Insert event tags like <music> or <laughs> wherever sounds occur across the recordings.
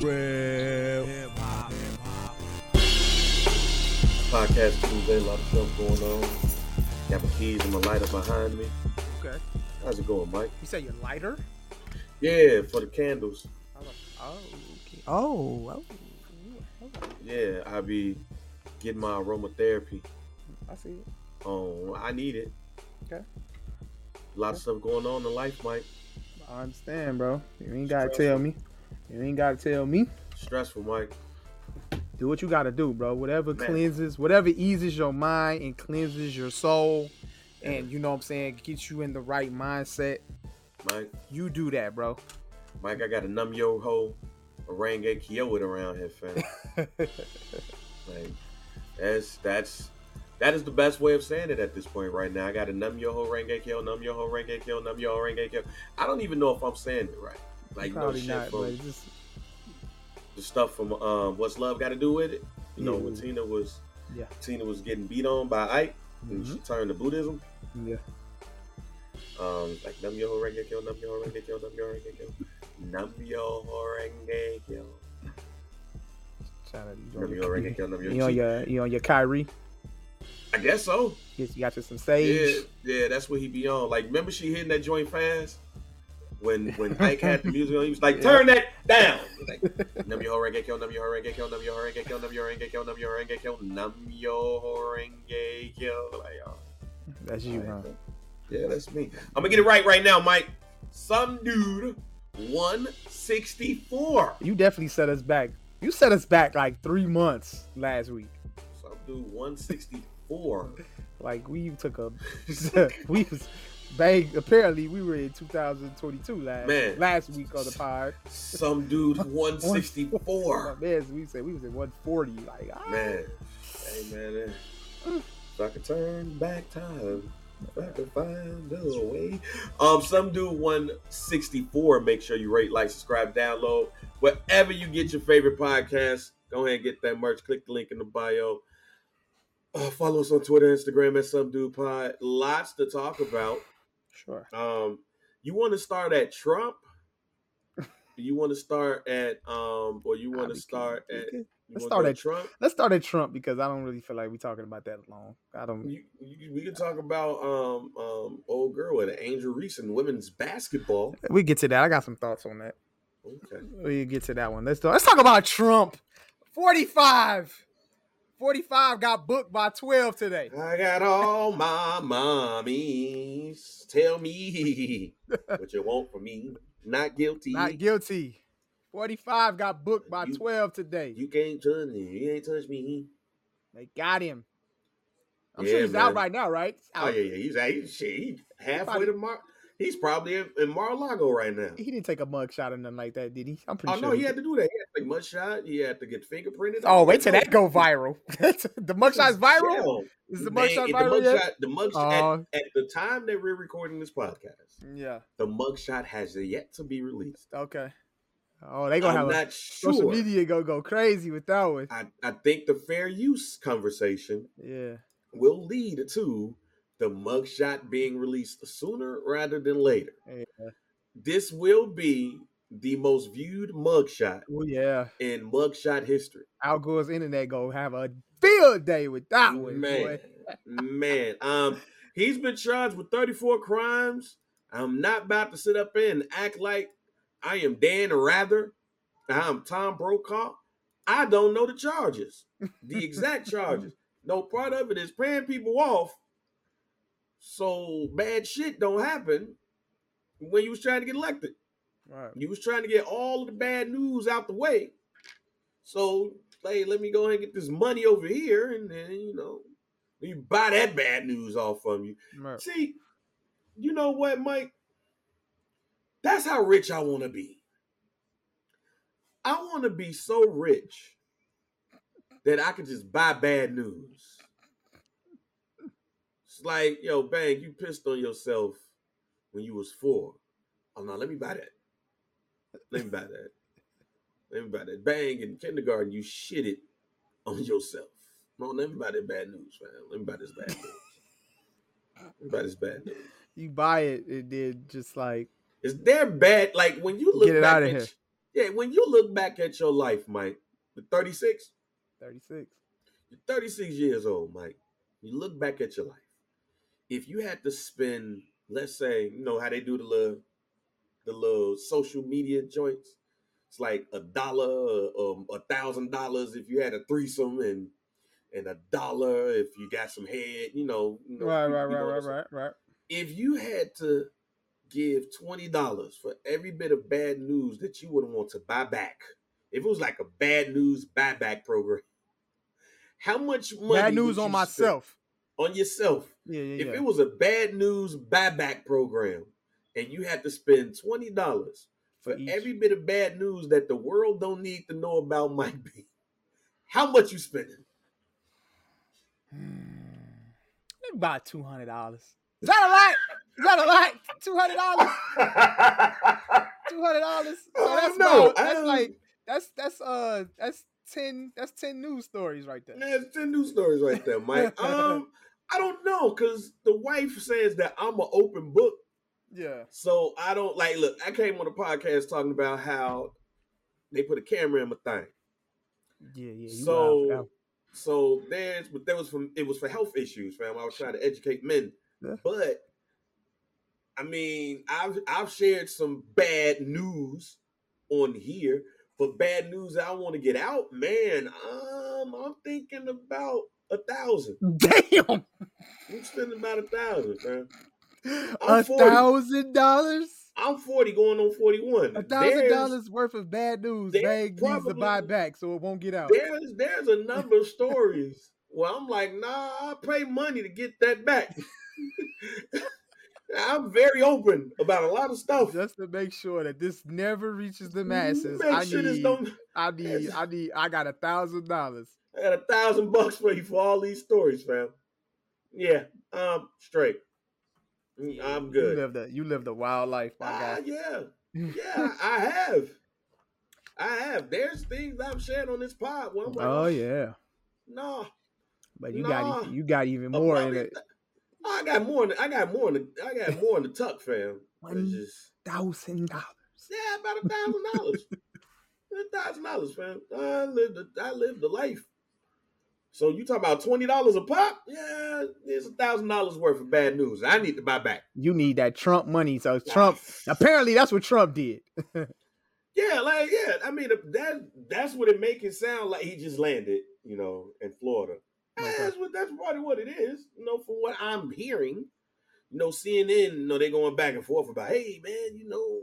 Real hip hop. Podcast Tuesday, a lot of stuff going on. Got my keys and my lighter behind me. Okay. How's it going, Mike? You say your lighter? Yeah, for the candles. Oh, okay. Oh, oh. Yeah, I be getting my aromatherapy. I see it. Oh, I need it. Okay. A lot of stuff going on in life, Mike. I understand, bro. You ain't gotta tell me. You ain't gotta tell me. Stressful, Mike. Do what you gotta do, bro. Whatever Man. cleanses, whatever eases your mind and cleanses your soul, and you know what I'm saying, gets you in the right mindset. Mike, You do that, bro. Mike, I got a num yo ho, a Renge Kyoto around here, fam. <laughs> like, that's that's that is the best way of saying it at this point right now. I got a num yo ho Renge Kyo, num yo ho Renge Kyo, num yo ho Renge Kyo. I don't even know if I'm saying it right. Like no Probably shit not, from but just the stuff from um what's love got to do with it. You know when Tina was Yeah. Tina was getting beat on by Ike and Mhm. she turned to Buddhism. yeah. Um, like num yo ho Renge Kyo, num yo ho Renge Kyo, num yo ho Renge Kyo, num yo ho Renge Kyo. You on yo ho Renge your, Kyo, num yo you on your you on your Kyrie. I guess so. You got you some Yeah, sage. yeah, that's what he be on. Like, remember she hitting that joint fast when when Ike had the music on. He was like, <laughs> "Turn that down." Like, <laughs> num yo renge kyo, num yo renge kyo, num yo renge kyo, num yo renge kyo, num yo renge kyo, num yo renge kyo. Like, oh, That's you, huh? yeah, that's me. I'm gonna get it right right now, Mike. Some dude, one sixty four. You definitely set us back. You set us back like three months last week. Some dude, one sixty four. <laughs> Like we took a we was bang. Apparently we were in 2022 last Man. last week on the pod. Some dude, <laughs> one sixty four. Man, we said we was at 140. Like ah, Man, hey man, eh, if I could turn back time, if I could find a way. Um, some dude 164. Make sure you rate, like, subscribe, download wherever you get your favorite podcast. Go ahead and get that merch. Click the link in the bio. Uh, follow us on Twitter, Instagram at Some Dude Pod. Lots to talk about. Sure. Um, you want to start at Trump? Do you want to start at um, or you want to start at? Let's start at- Trump. Let's start at Trump because I don't really feel like we're talking about that long. I don't. You, you, we can talk about um um old girl and Angel Reese and women's basketball. We get to that. I got some thoughts on that. Okay. We get to that one. Let's talk. Let's talk about Trump. 45. 45 got booked by 12 today. I got all my mommies. Tell me <laughs> what you want from me. Not guilty. Not guilty. 45 got booked by You- 12 today. You can't touch me. You ain't touch me. They got him. I'm Yeah, sure he's out right now, right? He's Oh yeah, yeah. He's, out. he's shit. He halfway to Mar. He's probably in, in Mar-a-Lago right now. He didn't take a mug shot or nothing like that, did he? I'm pretty Oh sure. Oh no, he had to do that. He had to take shot. He had to get fingerprinted. Oh, wait till that go viral. <laughs> the mugshot's <laughs> viral? Hell, Is the man, mugshot the viral yet? mugshot- The mugshot. Oh. at, at the time that we're recording this podcast, mm, Yeah. the mugshot has yet to be released. Okay. Oh, they gonna I'm have a not social media gonna go crazy with that one. I, I think the fair use conversation Yeah. will lead to the mugshot being released sooner rather than later. Yeah. This will be the most viewed mugshot Oh yeah. in mugshot history. Al Gore's internet gonna have a field day with that one, man, <laughs> man. Um, he's been charged with 34 crimes. I'm not about to sit up there and act like I am Dan Rather. I'm Tom Brokaw. I don't know the charges, the exact charges. <laughs> No part of it is paying people off so bad shit don't happen when you was trying to get elected. Right. You was trying to get all of the bad news out the way. So, hey, let me go ahead and get this money over here, and then you know, you buy that bad news off from you. Right. See, you know what, Mike? That's how rich I want to be. I want to be so rich that I can just buy bad news. It's like, yo, bang, you pissed on yourself when you was four. Oh no, let me buy that. Let me buy that. Let me buy that. Bang, in kindergarten, you shit it on yourself. No, let me buy that bad news, man. Let me buy this bad news. Let me buy this bad news. You buy it and then just like Is there bad? Like when you look it back at. Yeah, when you look back at your life, Mike, the 36, 36. you're 36 years old, Mike. You look back at your life. If you had to spend, let's say, you know how they do the little the little social media joints. It's like a dollar, um, a thousand dollars if you had a threesome, and and a dollar if you got some head. You know, you know Right, you- right, you know right, right, right, right. If you had to give twenty dollars for every bit of bad news that you would want to buy back, if it was like a bad news buyback program, <laughs> how much money? Bad news on myself. On yourself. Yeah, yeah, If yeah. it was a bad news buyback program and you had to spend twenty dollars for each. every bit of bad news that the world don't need to know about might be, how much you spending? Maybe about two hundred dollars. Is that a lot? Is that a lot? Two hundred dollars. Two hundred dollars. <laughs> So that's don't about- that's like that's that's uh that's ten that's ten news stories right there. Man, it's 10 news stories right there, Mike. <laughs> Um, I don't know, because the wife says that I'm an open book. Yeah. So I don't like look, I came on a podcast talking about how they put a camera in my thing. Yeah, yeah. you so wild for so there's but there was from it was for health issues, fam. I was trying to educate men. Yeah. But I mean, I've I've shared some bad news on here. For bad news I want to get out, man, um, I'm thinking about a thousand. Damn. I'm spending about a thousand, fam. A I'm 40. thousand dollars? I'm 40 going on 41. A thousand dollars worth of bad news Bang needs to buy back so it won't get out. there's there's a number of stories where I'm like, nah, I'll pay money to get that back. <laughs> I'm very open about a lot of stuff. Just to make sure that this never reaches the masses. Make I sure this need, don't. I need, <laughs> I need, I got a thousand dollars. I got a thousand bucks for you for all these stories, fam. Yeah, um, straight. I'm good. You lived a, you lived a wild life, my Ah, guy. yeah, <laughs> yeah, I have. I have. There's things I've shared on this pod where I'm like, Oh yeah, no, but you Nah. got, you got even more in it. I got more. In the, I got more. In the, I got more in the tuck, fam. Just thousand dollars. yeah, about a thousand dollars. <laughs> A thousand dollars, fam. I lived. A, I lived the life. So you talk about twenty dollars a pop? Yeah, it's a thousand dollars worth of bad news. I need to buy back. You need that Trump money. So Trump, apparently, that's what Trump did. <laughs> Yeah, like yeah. I mean that that's what it make it sound like he just landed, you know, in Florida. Eh, okay. That's what that's probably what it is, you know, from what I'm hearing. You know, CNN, you know, they're going back and forth about, hey man, you know,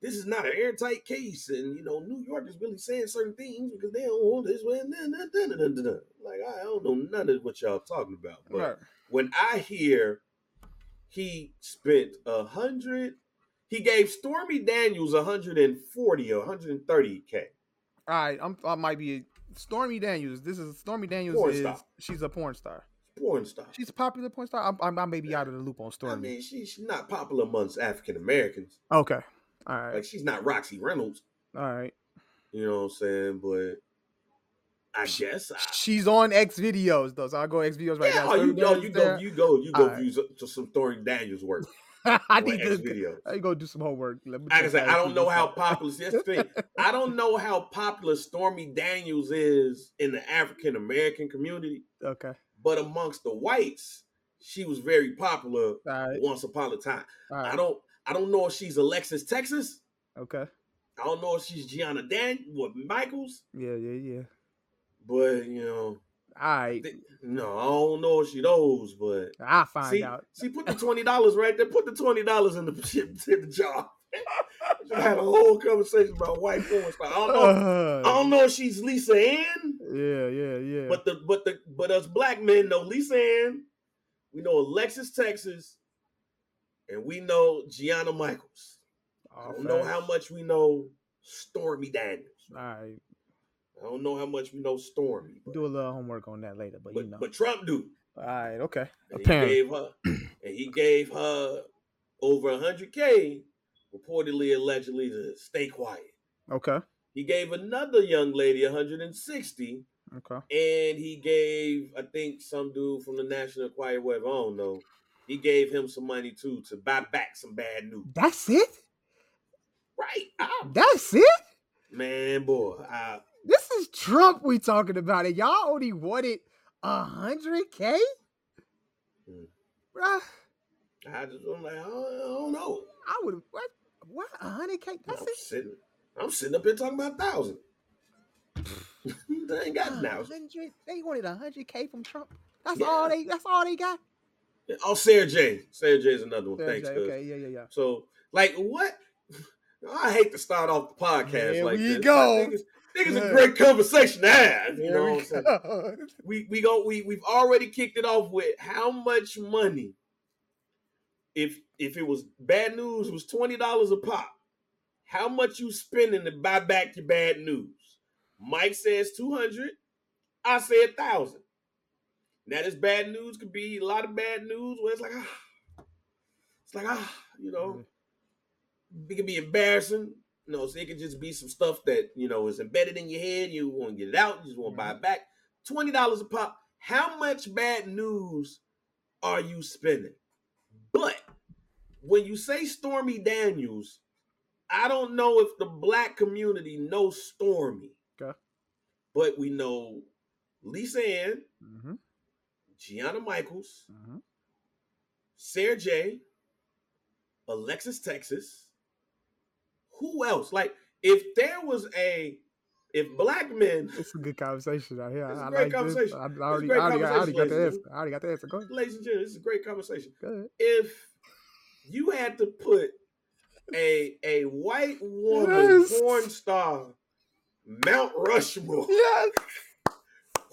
this is not an airtight case, and you know, New York is really saying certain things because they don't want this way. And then, then, then, then, then, then. Like I don't know none of what y'all talking about, but Right. when I hear he spent a hundred, he gave Stormy Daniels a 140 or 130k. All right, I'm, I might be Stormy Daniels. This is Stormy Daniels. Porn is star. she's a porn star. Porn star. She's a popular porn star. I'm, I'm, I may be out of the loop on Stormy. I mean, she's not popular amongst African Americans. okay, all right, Like she's not Roxy Reynolds. all right. You know what I'm saying? But I guess I, She's on X videos though, so I'll go X videos right yeah, now. oh, you go, you go, you go, you go some- to some Stormy Daniels work. <laughs> I need X to. videos. I go do some homework. Let me I said, I don't know how popular. That's the thing. <laughs> I don't know how popular Stormy Daniels is in the African American community, Okay, but amongst the whites, she was very popular right, once upon a time. all I don't, I don't know if she's Alexis Texas. Okay, I don't know if she's Gianna Dan what Michaels, yeah, yeah, yeah. but you know, All right, th- no, I don't know if she knows, but I'll find see, out. see, put the twenty dollars right there. Put the twenty dollars in the <laughs> in the jar. <laughs> Just had a whole conversation about white porn star. I don't know. Uh, I don't know if she's Lisa Ann, yeah, yeah, yeah. but the but the but us black men know Lisa Ann. We know Alexis Texas, and we know Gianna Michaels. I don't know how much we know Stormy Daniels. All right, I don't know how much we know Stormy, but, do a little homework on that later, but, but, you know. but Trump do. all right, okay. And he Apparently. gave her <clears throat> and he gave her over hundred K reportedly allegedly to stay quiet. Okay, He gave another young lady 160 okay. and he gave I think some dude from the National Enquirer, whatever, I don't know. He gave him some money too to buy back some bad news. That's it. Right. Ah, That's it. Man, boy, I, This is Trump we talking about, and y'all only wanted a hundred k, Mm. bruh. I just I'm like, I don't, I don't know. I would what what a hundred k. That's I'm it. sitting, I'm sitting up here talking about a thousand. <laughs> they ain't got now. They wanted a hundred k from Trump. That's Yeah. all they. That's all they got. Oh, Sara Jay. Sara Jay is another one. Sarah Thanks, J, okay, yeah, yeah, yeah. So, like, what? <laughs> I hate to start off the podcast Here like this. go. I think it's, it's a great conversation to have. You know we what I'm saying? go. we we go we we've already kicked it off with how much money if if it was bad news it was twenty dollars a pop how much you spending to buy back your bad news mike says 200 i say a thousand now this bad news could be a lot of bad news where it's like ah it's like ah you know it could be embarrassing you know so it could just be some stuff that you know is embedded in your head you want to get it out you just want to buy it back twenty dollars a pop. How much bad news are you spending? But when you say Stormy Daniels, I don't know if the black community knows Stormy. Okay. But we know Lisa Ann, Mm-hmm, Gianna Michaels, mm-hmm. Sara Jay, Alexis Texas. Who else? Like, if there was a if black men <laughs> It's a good conversation out here. It's a I great like conversation. I, I already, great I already, got- I already got the answer. I already got the answer. Go ahead. ladies and gentlemen, this is a great conversation. Go ahead. if you had to put a a white woman Yes. porn star Mount Rushmore, Yes.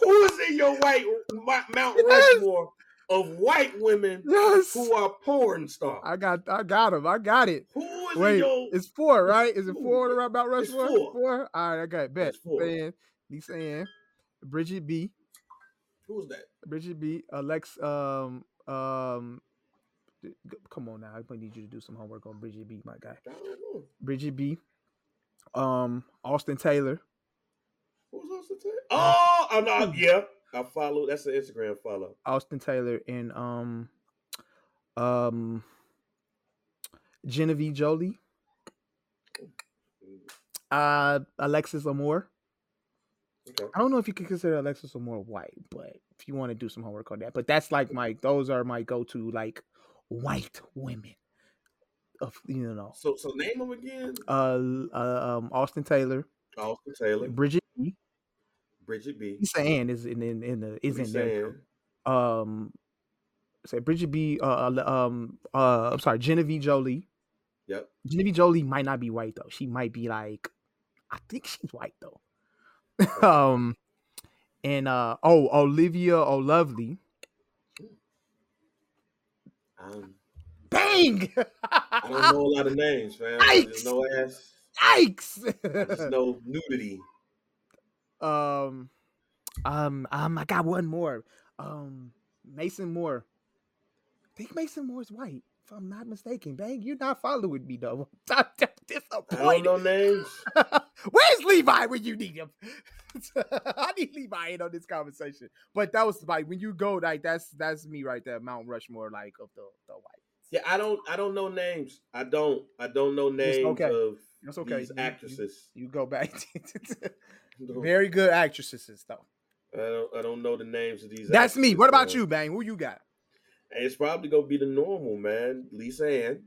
Who is in your white Mount Yes. Rushmore of white women Yes. who are porn stars? I got I got him. I got it. Who is Wait, in your it's four, right? Is it four around about it's Rushmore? four. All right, okay, bet. It's four. Lisa Ann, Lisa Ann, Bridgette B, who's that? Bridgette B, Alex, um, um, come on now, I need you to do some homework on Bridgette B, my guy. I. Bridgette B, um, Austin Taylor, Who's to tell? Oh, I'm not. Yeah, I follow. That's an Instagram follow. Austin Taylor, and um, um, Genevieve Jolie, uh, Alexis Amore. Okay. I don't know if you could consider Alexis Amore white, but if you want to do some homework on that, but that's like my those are my go to like white women of you know So so name them again. uh, uh um Austin Taylor, Austin Taylor, Bridgette Bridgette B. Lisa Ann is in in, in the is in there. Ann. Um, say Bridgette B. Uh, uh, um, uh, I'm sorry, Genevieve Jolie. Yep. Genevieve Jolie might not be white though. She might be like, I think she's white though. <laughs> um, and uh, oh, Olivia O'Lovely. Um, Bang! I don't know a <laughs> lot of names, man. Yikes! know ass. Yikes! I just know nudity. Um, um, um, I got one more. Um, Mason Moore. I think Mason Moore's white, if I'm not mistaken. Bang, you're not following me though. <laughs> I'm I don't disappointed. know names. <laughs> Where's Levi when you need him? <laughs> I need Levi in on this conversation. But that was like when you go like that's that's me right there, Mount Rushmore, like of the the white. Yeah, I don't. I don't know names. I don't. I don't know names okay. of That's okay. these You- you- actresses. You go back. Don't- Very good actresses though. I don't. I don't know the names of these. That's me. What about man. you, Bang? Who you got? It's probably gonna be the normal man. Lisa Ann,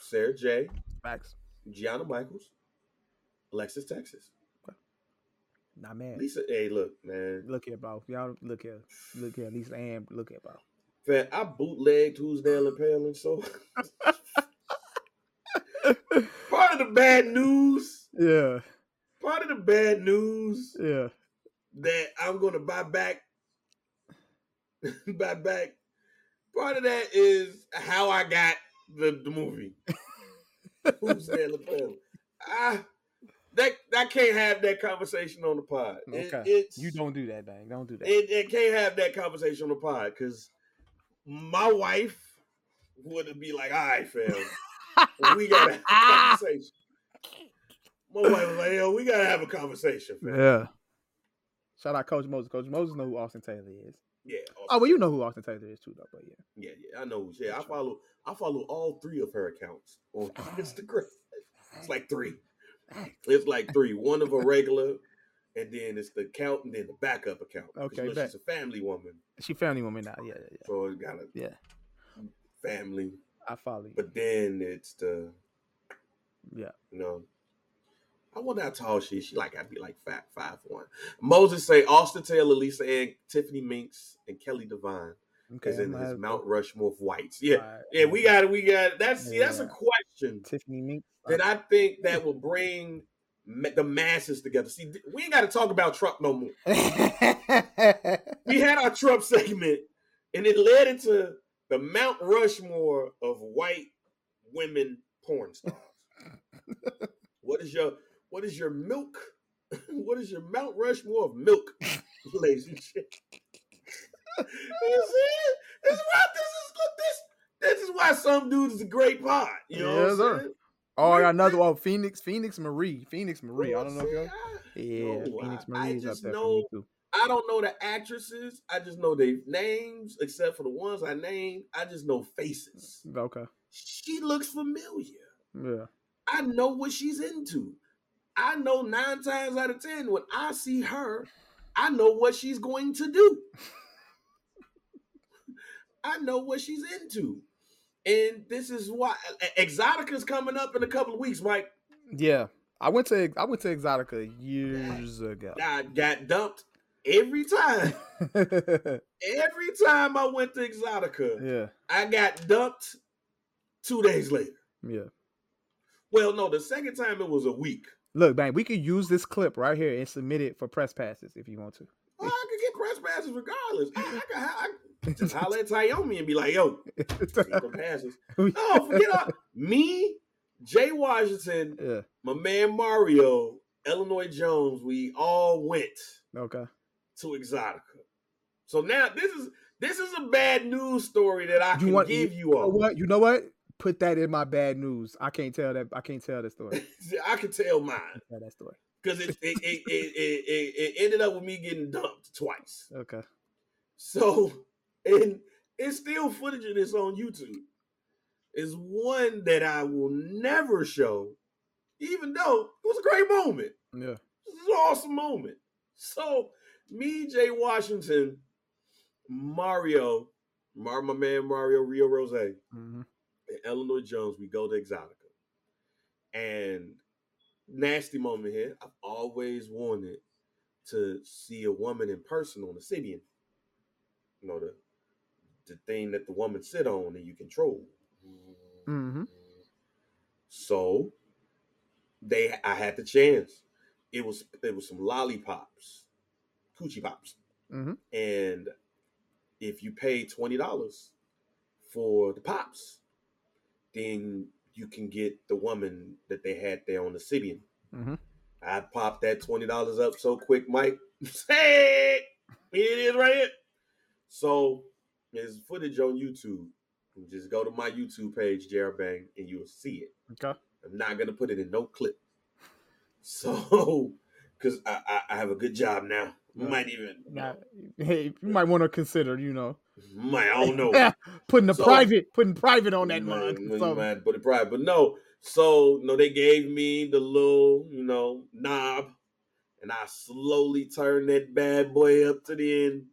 Sara Jay, Max, Gianna Michaels, Alexis Texas. Not mad. Lisa, hey, look, man. Look here, bro. Y'all look here. Look here. Lisa Ann. Look here, bro. Fam, I bootlegged Who's Nailin' Paylin, so <laughs> <laughs> part of the bad news, Yeah. Part of the bad news Yeah. that I'm gonna buy back, <laughs> buy back. Part of that is how I got the, the movie. Who's Nailin' Paylin. I that I can't have that conversation on the pod. It- Okay. it's, You don't do that, Bang. Don't do that. It, it can't have that conversation on the pod because my wife would be like, "All right, fam, we gotta a <laughs> conversation." My wife was like, "Yo, we gotta have a conversation, fam." yeah. Shout out Coach Moses. Coach Moses know who Austin Taylor is. Yeah, Oh, well, you know who Austin Taylor is too, though. But yeah. yeah, yeah. I know. Yeah, I follow. I follow all three of her accounts on <laughs> <laughs> Instagram. It's like three. It's like three. One of a regular, and then it's the account, and then the backup account. Okay, you know she's a family woman, She family woman now. Yeah, yeah, yeah. so it got a Yeah, family. I follow you. But then it's the yeah. you know. I wonder how tall she is. She like I'd be like five five one. Moses say Austin Taylor, Lisa Ann, Tiffany Mynx, and Kelly Divine Okay. is in his Mount Rushmore of whites. Yeah, Alright, yeah, we got it. We got it. That's see, that's a question Tiffany Mynx that uh, I think that <laughs> will bring the masses together. See, we ain't got to talk about Trump no more. <laughs> We had our Trump segment, and it led into the Mount Rushmore of white women porn stars. <laughs> what is your what is your milk? <laughs> What is your Mount Rushmore of milk, <laughs> gentlemen? you see, this is why this is this. This is why some dudes is a great pod. You know Yes, what sir. I'm saying? oh, I got another one. Phoenix, Phoenix Marie, Phoenix Marie. I don't know if you. Yeah, No, Phoenix I- I Marie is up there know- for me too. I don't know the actresses. I just know their names, except for the ones I named. I just know faces. Okay. She looks familiar. Yeah. I know what she's into. I know nine times out of ten when I see her, I know what she's going to do. <laughs> I know what she's into. And this is why Exotica's coming up in a couple of weeks, Mike. Yeah. I went to I went to Exotica years ago. I got dumped every time. <laughs> Every time I went to Exotica, yeah. I got dumped two days later. Yeah. Well, no, the second time it was a week. Look, man, we could use this clip right here and submit it for press passes if you want to. Well, I could get press passes regardless. I, I, could, I, could just holler at Tyomi and be like, yo, <laughs> passes. <laughs> No, oh, forget all, me, Jay Washington, yeah. my man Mario, Illinois Jones, we all went Okay. to Exotica. So now this is this is a bad news story that I You can want- give you You know all. what? You know what? Put that in my bad news. I can't tell that. I can't tell that story. <laughs> I can tell mine. Tell that story. because it it, it, it, it, ended up with me getting dumped twice. Okay. So, and it's still footage of this on YouTube. Is one that I will never show, even though it was a great moment. Yeah. It was an awesome moment. So, me, Jay Washington, Mario, Mar- my man Mario Rio Rose, and Illinois Jones, we go to Exotica. And nasty moment here. I've always wanted to see a woman in person on the Sybian. You know, the the thing that the woman sit on and you control. Mm-hmm. So they I had the chance. It was it was some lollipops, coochie pops. Mm-hmm. And if you pay twenty dollars for the pops, then you can get the woman that they had there on the Sybian. Mhm. I popped that twenty dollars up so quick, Mike. <laughs> hey, here it is right here. So there's footage on YouTube. You just go to my YouTube page, Jared Bang, and you'll see it. Okay. I'm not gonna put it in no clip. <laughs> So, because I, I, I have a good job now. Yeah. Might even, hey, you might want to consider, you know, might I don't know. <laughs> putting the So- private, putting private on that You mug. So, might put it private, but no. So, no, they gave me the little, you know, knob, and I slowly turned that bad boy up to the end.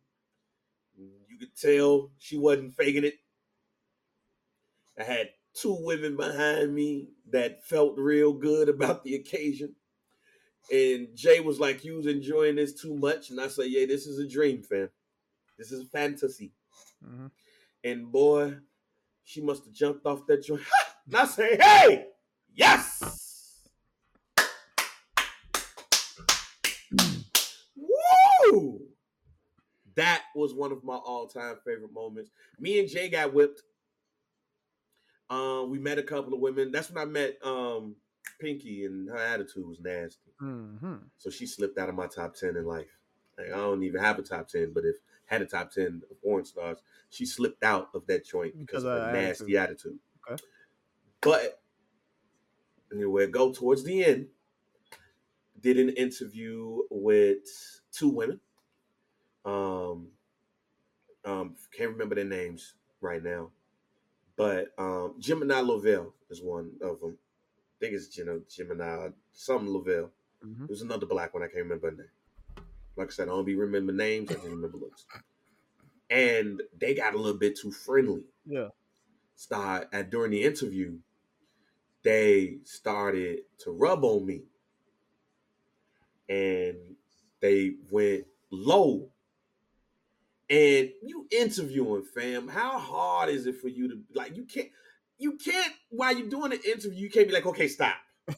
You could tell she wasn't faking it. I had two women behind me that felt real good about the occasion. And Jay was like, You was enjoying this too much. And I said, Yeah, this is a dream, fam. This is fantasy. Mhm. And boy, she must have jumped off that joint. and I say, Hey, yes. Woo! That was one of my all-time favorite moments. Me and Jay got whipped. Um, we met a couple of women. That's when I met um Pinky, and her attitude was nasty. Mhm. So she slipped out of my top ten in life. Like, I don't even have a top ten, but if had a top ten of porn stars, she slipped out of that joint because, Because of a her nasty attitude. Okay. But anyway, go towards the end. Did an interview with two women. Um, um, can't remember their names right now, but um, Gemini Lovell is one of them. I think it's you know Gemini, some Lavelle. Mhm. There's another black one. I can't remember her name. Like I said, I don't be remember names. I just remember looks. And they got a little bit too friendly. Yeah. Start at during the interview, they started to rub on me, and they went low. And you interviewing, fam. How hard is it for you to like? You can't. You can't while you're doing the interview. You can't be like, okay, stop <laughs>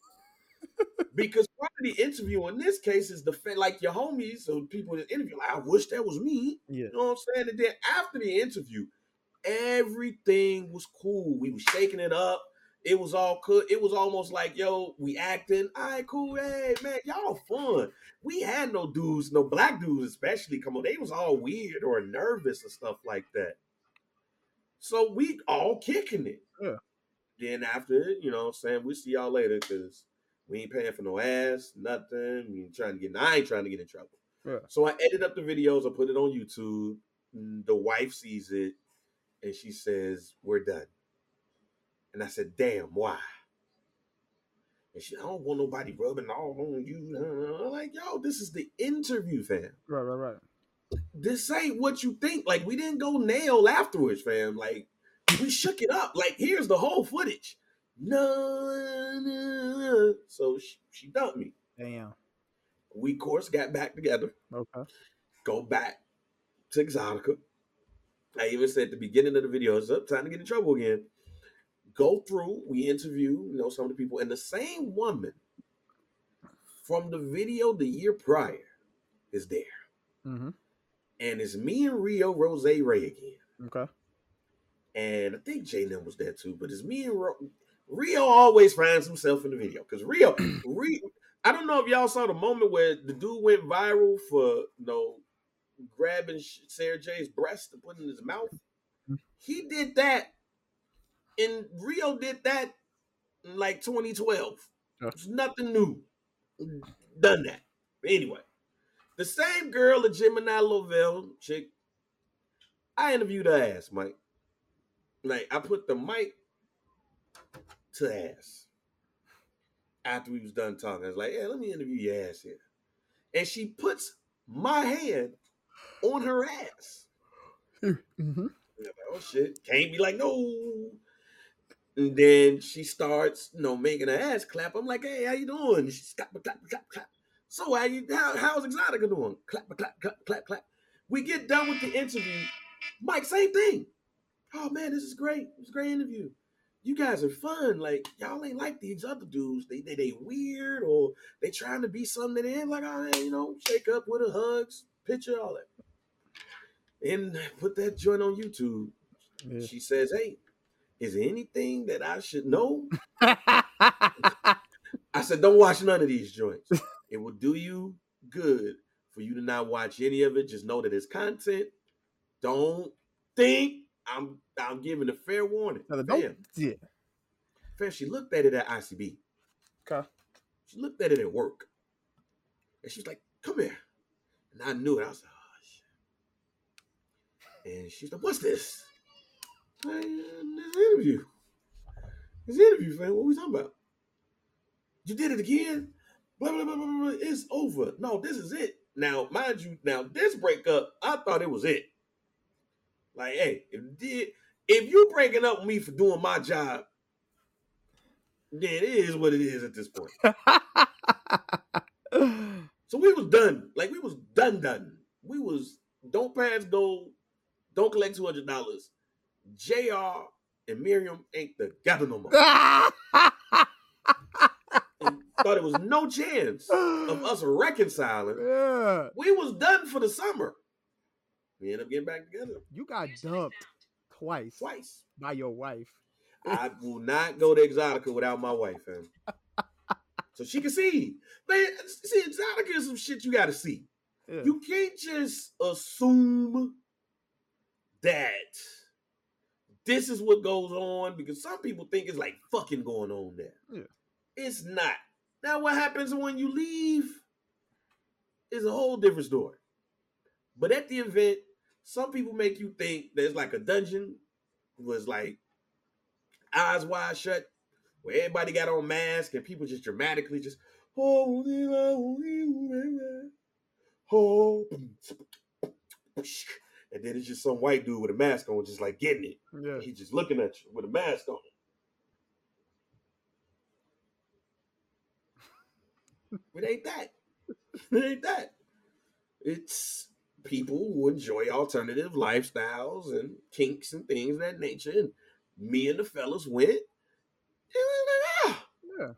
because the interview in this case is the like your homies or people that interview. Like, I wish that was me. Yeah. You know what I'm saying? And then after the interview, everything was cool. We was shaking it up. It was all good. It was almost like, yo, we acting. All right, cool. Hey, man, y'all fun. We had no dudes, no black dudes especially. Come on, they was all weird or nervous and stuff like that. So we all kicking it. Yeah. Then after, you know what I'm saying, we see y'all later because we ain't paying for no ass, nothing. We ain't trying to get I ain't trying to get in trouble. Yeah. So I edit up the videos, I put it on YouTube. Mm, The wife sees it and she says, We're done. And I said, Damn, why? And she, I don't want nobody rubbing all on you. I'm like, yo, this is the interview, fam. Right, right, right. This ain't what you think. Like, we didn't go nail afterwards, fam. Like, we shook it up. Like, here's the whole footage. No, no. So she, she dumped me. Damn. We, of course, got back together. Okay. Go back to Exotica. I even said at the beginning of the video, it's up, time to get in trouble again. Go through, we interview, you know, some of the people, and the same woman from the video the year prior is there. Mm-hmm. And it's me and Rio Rose Ray again. Okay. And I think J Nim was there too, but it's me and Ro- Rio always finds himself in the video. Because Rio, <clears throat> Rio, I don't know if y'all saw the moment where the dude went viral for you know grabbing Sara Jay's breast and putting it in his mouth. He did that, and Rio did that in like 2012. It's nothing new. Done that. Anyway, the same girl, the Gemini Lovell chick, I interviewed her ass, Mike. Like I put the mic to ass after we was done talking. I was like, "Yeah, let me interview your ass here," and she puts my hand on her ass. Mm-hmm. Like, oh shit, can't be like no. And then she starts, you know, making her ass clap. I'm like, hey, how you doing? She's clap, clap, clap, clap. So how you how, how's Exotica doing? Clap, clap, clap, clap, clap. We get done with the interview. Mike, same thing. Oh man, this is great. It's a great interview. You guys are fun. Like y'all ain't like these other dudes. They they they weird or they trying to be something that they ain't like. Oh, hey, you know, shake up with a hugs, picture, all that. And put that joint on YouTube. Yeah. She says, "Hey, is there anything that I should know?" <laughs> I said, "Don't watch none of these joints. it will do you good for you to not watch any of it. Just know that it's content. Don't think I'm I'm giving a fair warning." No, don't- yeah. fam, she looked at it at ICB. Okay. She looked at it at work, and she's like, "Come here," and I knew it. I was like, "Oh shit!" And she's like, "What's this?" Like, this interview. This interview, fam. What are we talking about? You did it again? Blah blah blah blah blah. It's over. No, this is it. Now, mind you, now this breakup, I thought it was it. Like, hey, if if you breaking up with me for doing my job, then it is what it is at this point. <laughs> So we was done. Like we was done done. We was don't pass go, don't collect two hundred dollars. Jr. and Miriam ain't together no more. <laughs> Thought it was no chance of us reconciling. yeah. We was done for the summer. We ended up getting back together You got dumped twice twice. by your wife. I will not go to Exotica without my wife, fam. <laughs> So she can see. Man, see, Exotica is some shit you gotta see. Yeah. You can't just assume that this is what goes on because some people think it's like fucking going on there. Yeah. It's not. Now, what happens when you leave is a whole different story. But at the event, some people make you think there's like a dungeon was like eyes wide shut. where everybody got on masks and people just dramatically just oh, oh, and then it's just some white dude with a mask on, just like getting it. Yeah. He's just looking at you with a mask on. <laughs> it ain't that. It ain't that. It's people who enjoy alternative lifestyles and kinks and things of that nature. And me and the fellas went. And we like, ah, Yeah. uh,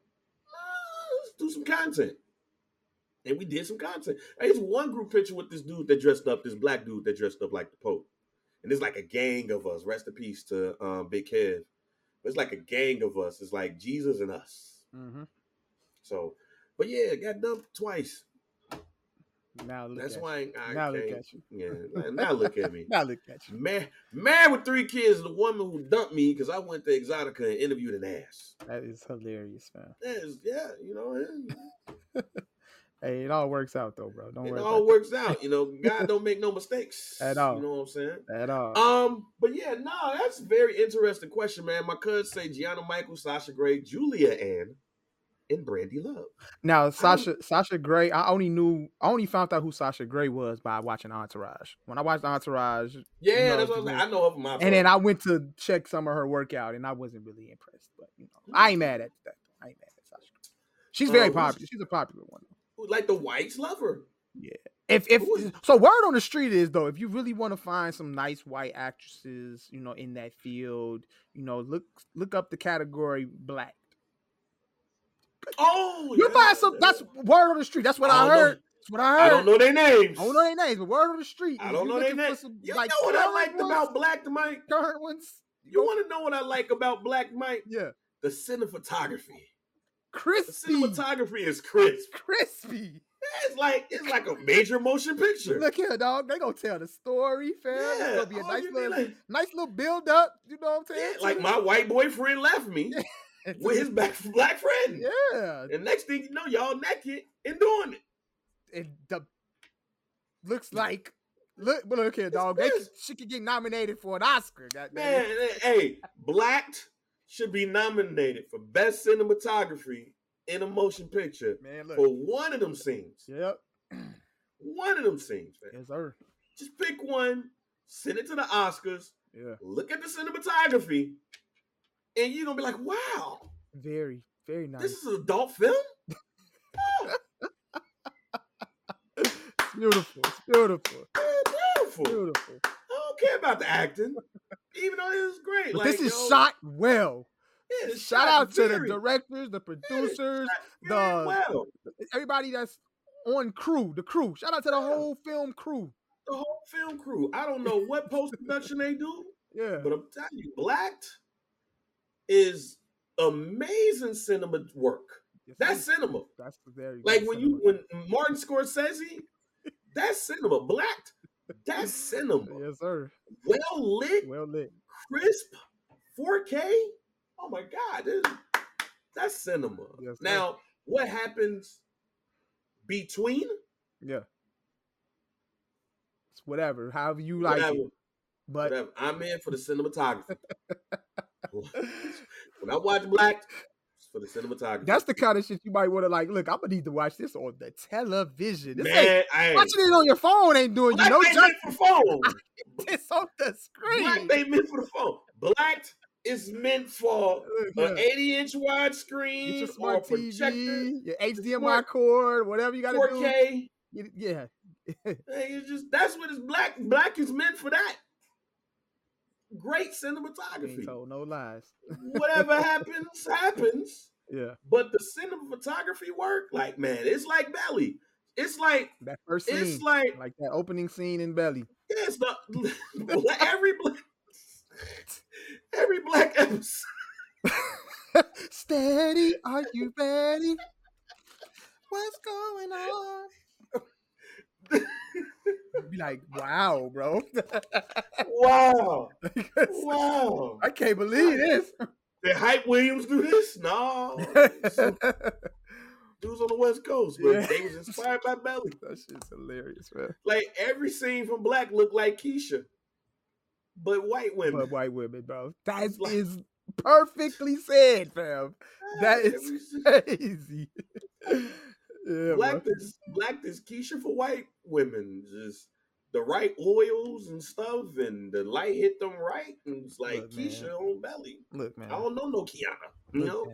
let's do some content. And we did some content. There's one group picture with this dude that dressed up, this black dude that dressed up like the Pope. And it's like a gang of us. Rest in peace to um, Big Kev. It's like a gang of us. It's like Jesus and us. Mm-hmm. So, but yeah, got dumped twice. Now look That's at why I, I Now can't. look at you. Yeah, <laughs> now look at me. Now look at you. Man, man with three kids, the woman who dumped me because I went to Exotica and interviewed an ass. That is hilarious, man. That is, yeah, you know, <laughs> Hey, it all works out though, bro. Don't it worry It all works out. You know, God <laughs> don't make no mistakes At all. You know what I'm saying? at all. Um, but yeah, no, that's a very interesting question, man. My cousin say Gianna Michael, Sasha Grey, Julia Ann, and Brandy Love. Now, Sasha Sasha Grey, I only knew, I only found out who Sasha Grey was by watching Entourage. When I watched Entourage, Yeah, know, that's what I'm just. I know her my and then I went to check some of her workout, and I wasn't really impressed. But you know, I ain't mad at that. I ain't mad at Sasha. She's very Uh, popular. She's a popular one. like the whites love her. Yeah. If if so, word on the street is though, if you really want to find some nice white actresses, you know, in that field, you know, look look up the category black. Oh, You yeah, find some. yeah. That's word on the street. That's what I I, don't know. heard. That's what I heard. I don't know their names. I don't know their names, but word on the street. I don't you know their names. some, You like, know what I liked ones, about Black Mike? current ones. You want to know what I like about Black Mike? Yeah, The cinematography. The cinematography is crisp. crispy. It's like it's like a major motion picture. Look here, dog. They gonna tell the story, fam. it's Yeah, gonna be a oh, all nice little, like- nice little build up. You know what I'm Yeah, saying? like my white boyfriend left me <laughs> <laughs> with his black black friend. yeah, And next thing you know, y'all naked and doing it. it the, looks like look, but look here, dog. They, she could get nominated for an Oscar. goddamn Man, hey, Blacked should be nominated for best cinematography in a motion picture man, for one of them scenes. Yep. <clears throat> One of them scenes, man. Yes, sir. Just pick one, send it to the Oscars, Yeah. look at the cinematography, and you're gonna be like, wow, Very, very nice. this is an adult film? It's beautiful. It's beautiful. <laughs> Beautiful. Beautiful. I don't care about the acting, even though it was great. But like, this is yo, to well. yeah, Shout shot out to the directors, the producers, the- well. everybody that's on crew, the crew. Shout out to the whole film crew. The whole film crew. I don't know what post production they do, Yeah. but I'm telling you, Blacked is amazing cinema work. Yes, That's cinema. that's very Like when you when Martin Scorsese, that's cinema. Blacked, that's <laughs> cinema. Yes, sir. Well lit, Well lit. crisp, 4K. Oh my God, this, that's cinema. Yes, now, what happens between? Yeah. It's whatever. However you like whatever, it. But whatever. I'm in for the cinematography. <laughs> <laughs> when I watch Black, for the cinematography. that's the kind of shit you might want to like. Look, I'm gonna need to watch this on the television. This man. I watching it on your phone ain't doing you no justice. for phone. <laughs> It's on the screen. Black screen. ain't meant for the phone. Black is meant for an 80 inch Get widescreen your or smart projector, TV, your HDMI smart cord, whatever you gotta do. 4K. do. Yeah. <laughs> It's just that's what is black. Black is meant for that. Great Ain't cinematography. told no lies. Whatever <laughs> happens, happens. Yeah. But the cinematography work, like man, it's like Belly. It's like That first scene. it's like like that opening scene in Belly. yeah, it's <laughs> the every black <laughs> every black episode. Steady, are you ready? What's going on? Be like, wow, bro. Wow, <laughs> wow. I can't believe this. Did Hype Williams do this? No, <laughs> dudes on the West Coast, but Yeah. they was inspired by Belly. <laughs> that shit's hilarious, man. Like every scene from Black looked like Keisha, but white women. But white women, bro. That Like- is Perfectly said, fam. That is crazy. Yeah, black this black this Keisha for white women. Just the right oils and stuff, and the light hit them right, and it's like Look, Keisha man. on belly. Look, man, I don't know no Kiana. You know,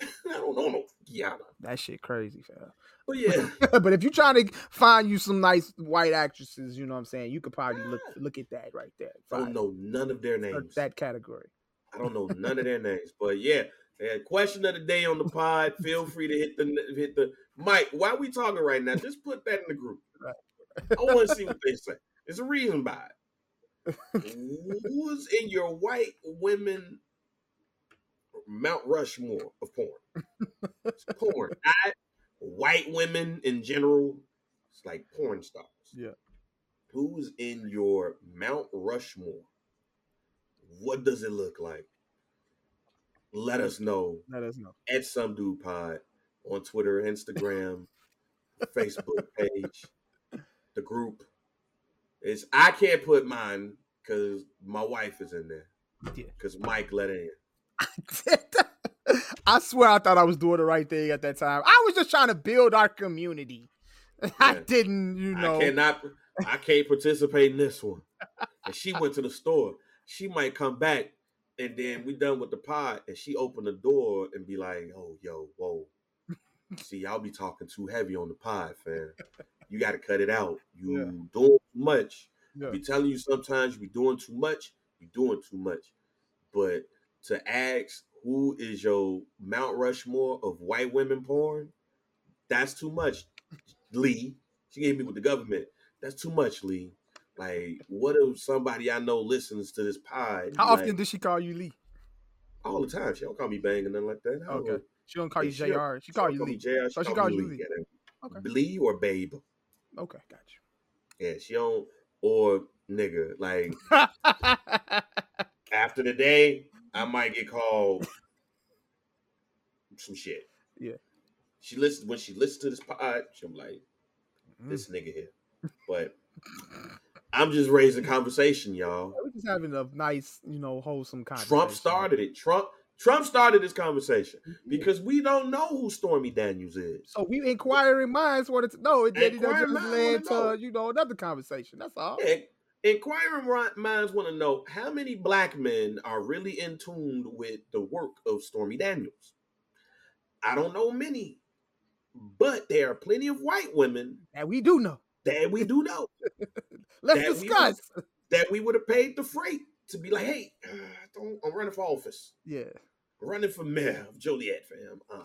<laughs> I don't know no Kiana. That shit crazy, fam. But yeah, <laughs> but if you're trying to find you some nice white actresses, you know what I'm saying, you could probably look look at that right there. I don't know none of their names. That category. I don't know none of their names, but yeah. And question of the day on the pod. Feel free to hit the hit the Mike. Why are we talking right now? Just put that in the group. I want to see what they say. There's a reason by it. Who's in your white women Mount Rushmore of porn? It's porn, not white women in general. It's like porn stars. Yeah. Who's in your Mount Rushmore? What does it look like? Let us know. Let us know. At some dude pod on Twitter, Instagram, <laughs> Facebook page, the group. It's I can't put mine because my wife is in there. Yeah. Because Mike let in. <laughs> I swear I thought I was doing the right thing at that time. I was just trying to build our community. <laughs> Yeah. I didn't, you know. I cannot I can't participate in this one. And she went to the store. She might come back and then we done with the pod and she opened the door and be like, oh yo, whoa. <laughs> See, y'all be talking too heavy on the pod, fam. You gotta cut it out. You yeah. doing too much. Yeah. Be telling you sometimes you be doing too much, you doing too much. But to ask who is your Mount Rushmore of white women porn, that's too much, Lee. She gave me with the government. That's too much, Lee. Like, what if somebody I know listens to this pod? How like, often does she call you Lee? All the time. She don't call me bang or nothing like that. Okay. She don't call you Jr. She, she call you Lee. JR. She, so she call you Lee. Lee. Okay. Lee or Babe. Okay, got you. Yeah, she don't or nigga. Like <laughs> after the day, I might get called some shit. Yeah. She listens when she listens to this pod, she'll be like, mm. this nigga here. But <laughs> I'm just raising conversation, y'all. We're just having a nice, you know, wholesome conversation. Trump started it. Trump Trump started this conversation because we don't know who Stormy Daniels is. So we inquiring minds wanted to know. It then it just led to you know another conversation. That's all. Yeah. Inquiring minds want to know how many black men are really in tune with the work of Stormy Daniels. I don't know many, but there are plenty of white women that we do know. That we do know. <laughs> Let's that discuss. We would, <laughs> that we would have paid the freight to be like, hey, uh, I'm running for office. Yeah. I'm running for mayor of Joliet, fam. Um,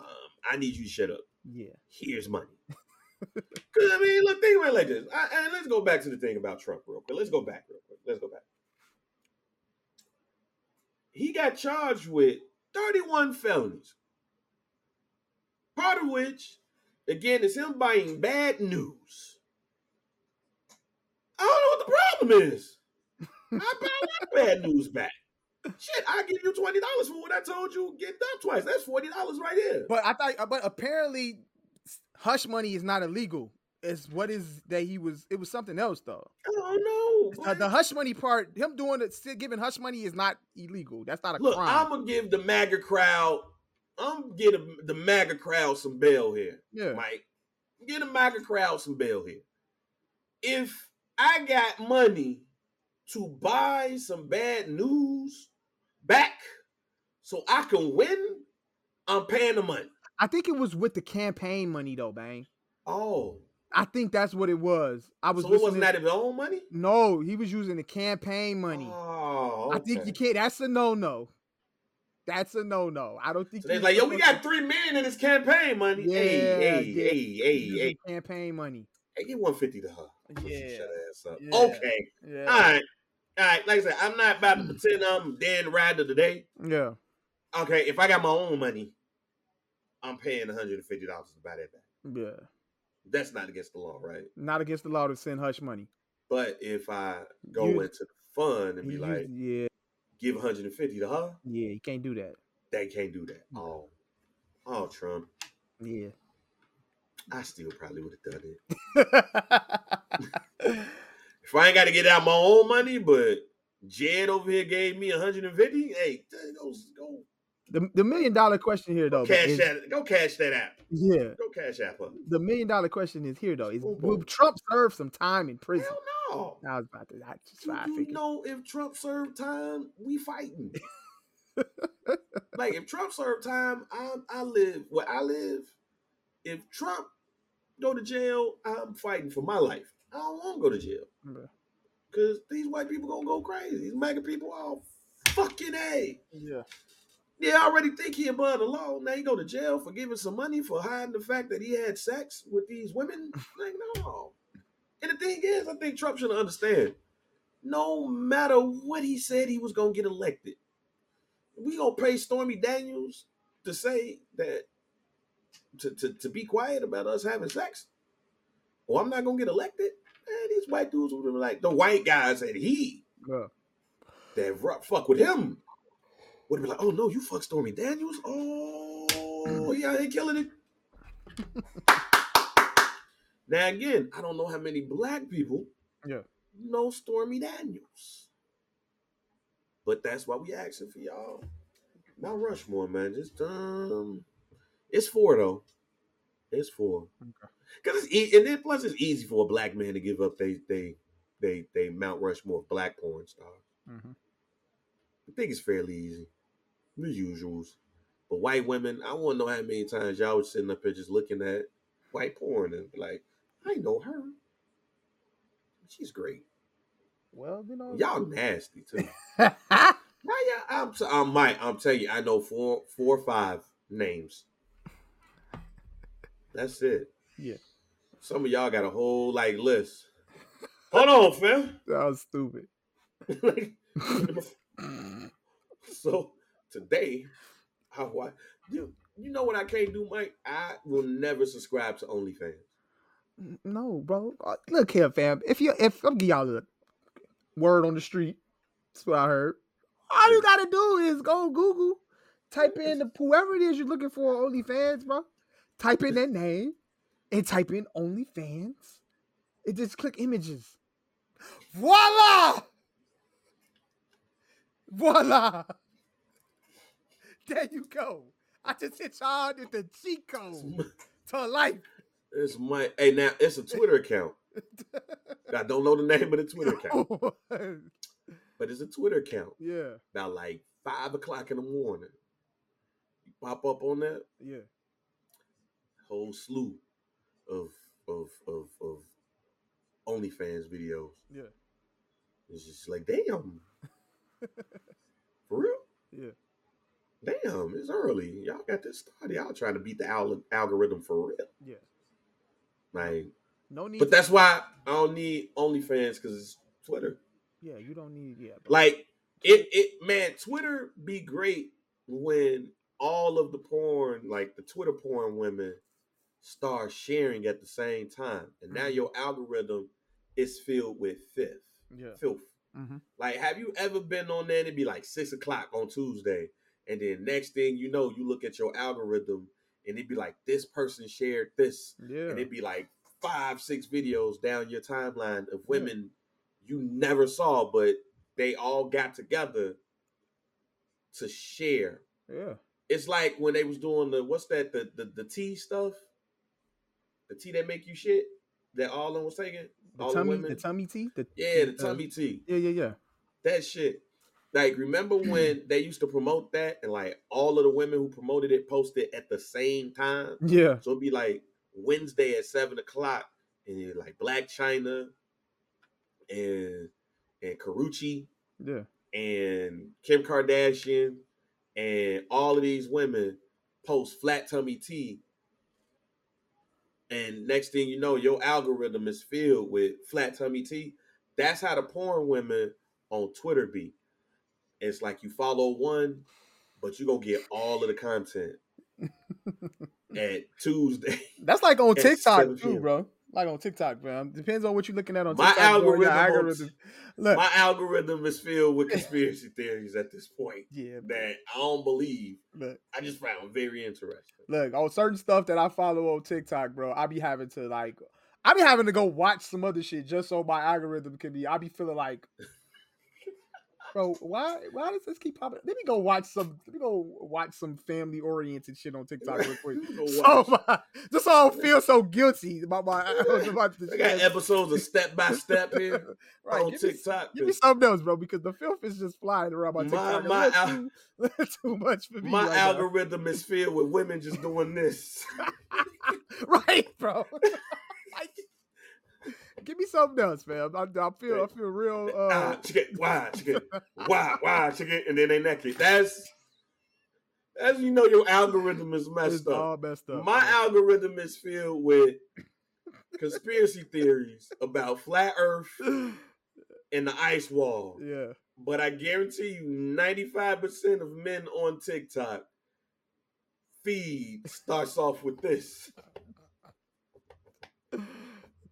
I need you to shut up. Yeah. Here's money. <laughs> Because, I mean, look, think about it like this. I, and let's go back to the thing about Trump real quick. Let's go back real quick. Let's go back. He got charged with 31 felonies. Part of which, again, is him buying bad news. I don't know what the problem is. I buy my <laughs> bad news back. Shit, I give you twenty dollars for what I told you. Get done twice. That's forty dollars right here. But I thought, but apparently, hush money is not illegal. It's what is that he was. It was something else though. Oh no, uh, the hush money part. Him doing it, still giving hush money is not illegal. That's not a Look, crime. I'm gonna give the MAGA crowd. I'm get the MAGA crowd some bail here. Yeah, Mike, get the MAGA crowd some bail here. If I got money to buy some bad news back so I can win, I'm paying the money. I think it was with the campaign money though, bang. Oh. I think that's what it was. I was. So it wasn't that his own money? No, he was using the campaign money. Oh, okay. I think you can't. That's a no no. That's a no no. I don't think. So they're like, yo, we got three million in his campaign money. Yeah, hey, hey, yeah. hey, hey, hey. Campaign money. Hey, get one fifty to her. Yeah. Shut ass up. Yeah. Okay. Yeah. All right. All right. Like I said, I'm not about to mm. pretend I'm Dan Rather today. Yeah. Okay. If I got my own money, I'm paying 150 dollars to buy that back. Yeah. That's not against the law, right? Not against the law to send hush money. But if I go you, into the fund and be like, yeah, give 150 to her, yeah, you can't do that. They can't do that. Mm. Oh, oh, Trump. Yeah. I still probably would have done it. <laughs> if I ain't got to get out my own money, but Jed over here gave me 150. Hey, go go The, the million dollar question here though cash is, that. Go cash that app. yeah. Go cash app her. The million dollar question is here though: is Oh, will. Trump serve some time in prison? Hell no. I was about to. I just You, I you know, if Trump served time, we fighting. <laughs> like if Trump served time, I I live where I live. If Trump go to jail, I'm fighting for my life. I don't want to go to jail because these white people gonna go crazy. These MAGA people all fucking a. Yeah. Yeah, I already think he above the law. Now he go to jail for giving some money for hiding the fact that he had sex with these women. <laughs> Like, no. And the thing is, I think Trump should understand. No matter what he said he was gonna get elected, we gonna pay Stormy Daniels to say that to, to, to be quiet about us having sex. Or I'm not gonna get elected. Man, these white dudes would be like the white guys that he Bruh. that fuck with him would be like, oh no, you fuck Stormy Daniels. Oh yeah, ain't killing it. <laughs> now again, I don't know how many black people Yeah. know Stormy Daniels, but that's why we asking for y'all. Mount Rushmore, man, just um, it's four though. It's four. Okay. Cause it's e- and then plus it's easy for a black man to give up they they they they Mount Rushmore black porn stars. Mhm. I think it's fairly easy. The usuals. But white women, I want to know how many times y'all was sitting up here just looking at white porn and be like, I know her. She's great. Well, you know. Y'all nasty too. <laughs> Now, yeah, I'm, t- I might. I'm telling you, I know four, four or five names. That's it. Yeah. Some of y'all got a whole like list. Hold on, fam. that was stupid. Like, <laughs> so today, I watch. You, you know what I can't do, Mike? I will never subscribe to OnlyFans. No, bro. Uh, Look here, fam. If you if I'm give y'all a word on the street, that's what I heard. All you gotta do is go Google, type in the whoever it is you're looking for on OnlyFans, bro. Type in that name and type in OnlyFans. And just click images. Voila! Voila! There you go. I just hit y'all with the cheat code to life. It's my hey now. It's a Twitter account. <laughs> I don't know the name of the Twitter account, <laughs> but it's a Twitter account. yeah, About like five o'clock in the morning, you pop up on that yeah. Whole slew of of of of OnlyFans videos. Yeah. It's just like damn, for real. Yeah. Damn, it's early. Y'all got this started. Y'all trying to beat the al- algorithm for real. Yeah. Like, No need. but that's why I don't need OnlyFans because it's Twitter. yeah, you don't need. Yeah, bro. Like it, it man, Twitter be great when all of the porn, like the Twitter porn women, start sharing at the same time, and now Mhm. your algorithm is filled with filth, yeah. filth. Mm-hmm. Like, have you ever been on there and it'd be like six o'clock on Tuesday, and then next thing you know, you look at your algorithm and it'd be like this person shared this, Yeah. and it'd be like five, six videos down your timeline of Yeah. women you never saw, but they all got together to share. yeah. It's like when they was doing the what's that the the, the tea stuff, the tea that make you shit that all of them was taking. The all the tummy, women, the tummy tea. The, yeah, the uh, tummy tea, yeah, yeah, yeah. that shit. Like, remember <clears throat> when they used to promote that, and like all of the women who promoted it posted at the same time? Yeah. So it'd be like Wednesday at seven o'clock, and you're like Blac Chyna and and Karrueche Yeah. and Kim Kardashian and all of these women post flat tummy tea. And next thing you know, your algorithm is filled with flat tummy tea. That's how the porn women on Twitter be. It's like you follow one, but you're gonna get all of the content <laughs> at Tuesday. That's like on <laughs> TikTok too, bro. Like on TikTok, bro. Depends on what you're looking at on My TikTok. Your algorithm Look. My algorithm is filled with <laughs> conspiracy theories at this point yeah. that I don't believe. Look. I just found very interesting. Look, on certain stuff that I follow on TikTok, bro, I be having to like, I be having to go watch some other shit just so my algorithm can be. I be feeling like, <laughs> bro. Why? Why does this keep popping? Let me go watch some. Let me go watch some family oriented shit on TikTok real quick. <laughs> So my, just so I don't feel so guilty about my about I got episodes of step by step <laughs> here right, on give me, TikTok. give me something else, bro, because the filth is just flying around my My- TikTok. my a al- too, <laughs> too much for me. My right now. algorithm is filled with women just doing this. right, bro. Like, give me something else, man. I, I feel I feel real. ah, Uh, chicken, why, chicken, why, why, chicken, and then they naked. That's as you know, your algorithm is it's messed up. all messed up. My man. algorithm is filled with conspiracy theories about flat Earth <sighs> and the ice wall. yeah. But I guarantee you, ninety-five percent of men on TikTok feed starts off with this.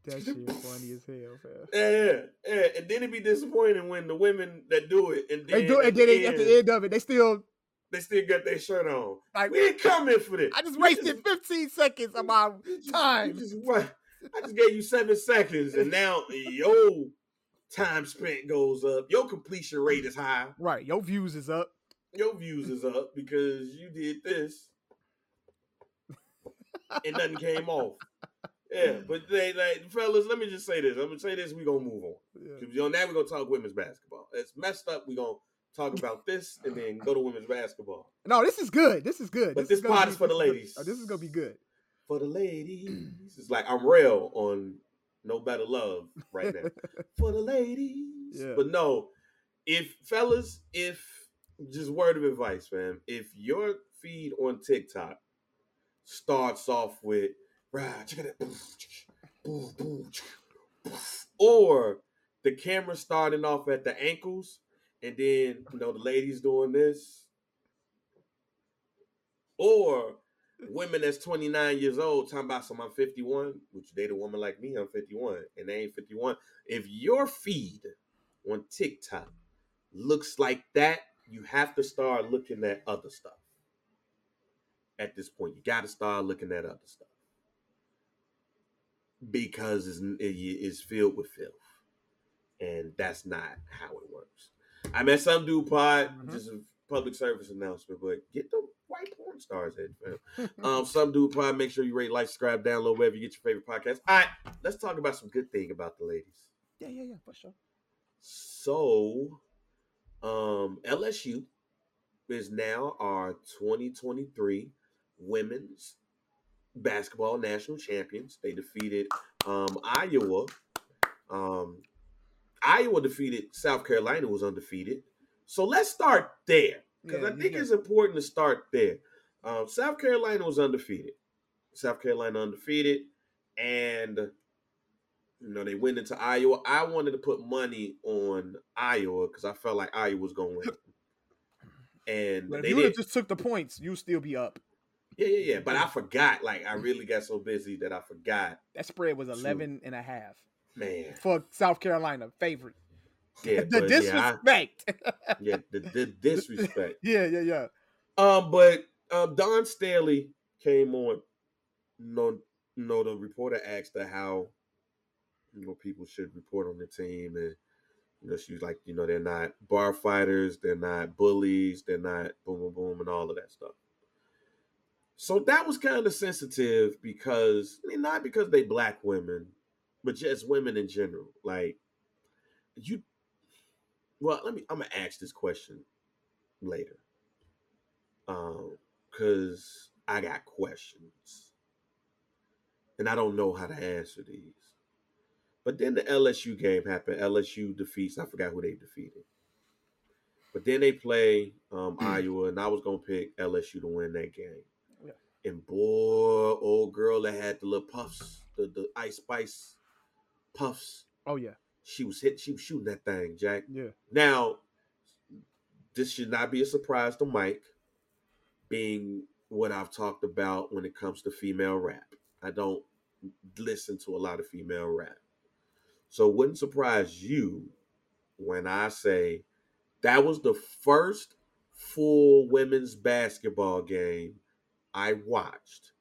That <laughs> shit funny as hell, man. Yeah, yeah, and then it'd be disappointing when the women that do it and then, They do, at and then the they, at the end of it, they still they still got their shirt on. like. We ain't coming for this. I just wasted 15 seconds of my <laughs> time. just I just gave you seven seconds, and now your time spent goes up. Your completion rate is high. Right, your views is up. Your views is up because you did this, and nothing came off. Yeah, but they like fellas. Let me just say this. I'm gonna say this. We gonna move on. Yeah. know, now we're gonna talk women's basketball. It's messed up. We're gonna talk about this and then go to women's basketball. No, this is good. This is good. But is this gonna pod be- is for the this is ladies. oh, this is gonna be good. For the ladies, it's like I'm real on No Better Love right now. <laughs> For the ladies, Yeah. but no, if fellas, if just word of advice, fam, if your feed on TikTok starts off with Or the camera starting off at the ankles, and then you know the ladies doing this, or women that's 29 years old talking about some I'm 51, which date a woman like me, I'm 51, and they ain't 51. If your feed on TikTok looks like that, you have to start looking at other stuff. At this point, you got to start looking at other stuff because it's, it's filled with filth, and that's not how it works. I met some dude pod, Mhm. just a public service announcement, but get the white porn stars in, fam. <laughs> Um, some dude pod. Make sure you rate, like, subscribe, download wherever you get your favorite podcast. All right, let's talk about some good thing about the ladies. yeah, yeah, yeah, for sure. So, um, LSU is now our 2023 women's basketball national champions. They defeated um, Iowa. Um, Iowa defeated South Carolina, was undefeated. So let's start there because Yeah, I think yeah. it's important to start there. Um, South Carolina was undefeated. South Carolina undefeated, and you know they went into Iowa. I wanted to put money on Iowa because I felt like Iowa was going to win, and But if they you would have just took the points, you'd still be up. Yeah, yeah, yeah. But I forgot. Like I really got so busy that I forgot. That spread was True. 11 and a half Man, for South Carolina favorite. yeah, <laughs> the but yeah, I- disrespect. <laughs> yeah, the, the disrespect. <laughs> yeah, yeah, yeah. Um, but um, Dawn Staley came on. No, no, the reporter asked her how you know people should report on the team, and you know she was like, you know, they're not bar fighters, they're not bullies, they're not boom, boom, boom, and all of that stuff. So that was kind of sensitive because I mean, not because they black women, but just women in general. Like you, well, let me. I'm gonna ask this question later um because i got questions and i don't know how to answer these but then the lsu game happened lsu defeats i forgot who they defeated but then they play um iowa and i was gonna pick lsu to win that game. And boy old girl that had the little puffs the, the Ice Spice puffs Oh yeah, she was hit she was shooting that thing jack yeah. now, this should not be a surprise to Mike, being what I've talked about when it comes to female rap. I don't listen to a lot of female rap. So it wouldn't surprise you when I say that was the first full women's basketball game I watched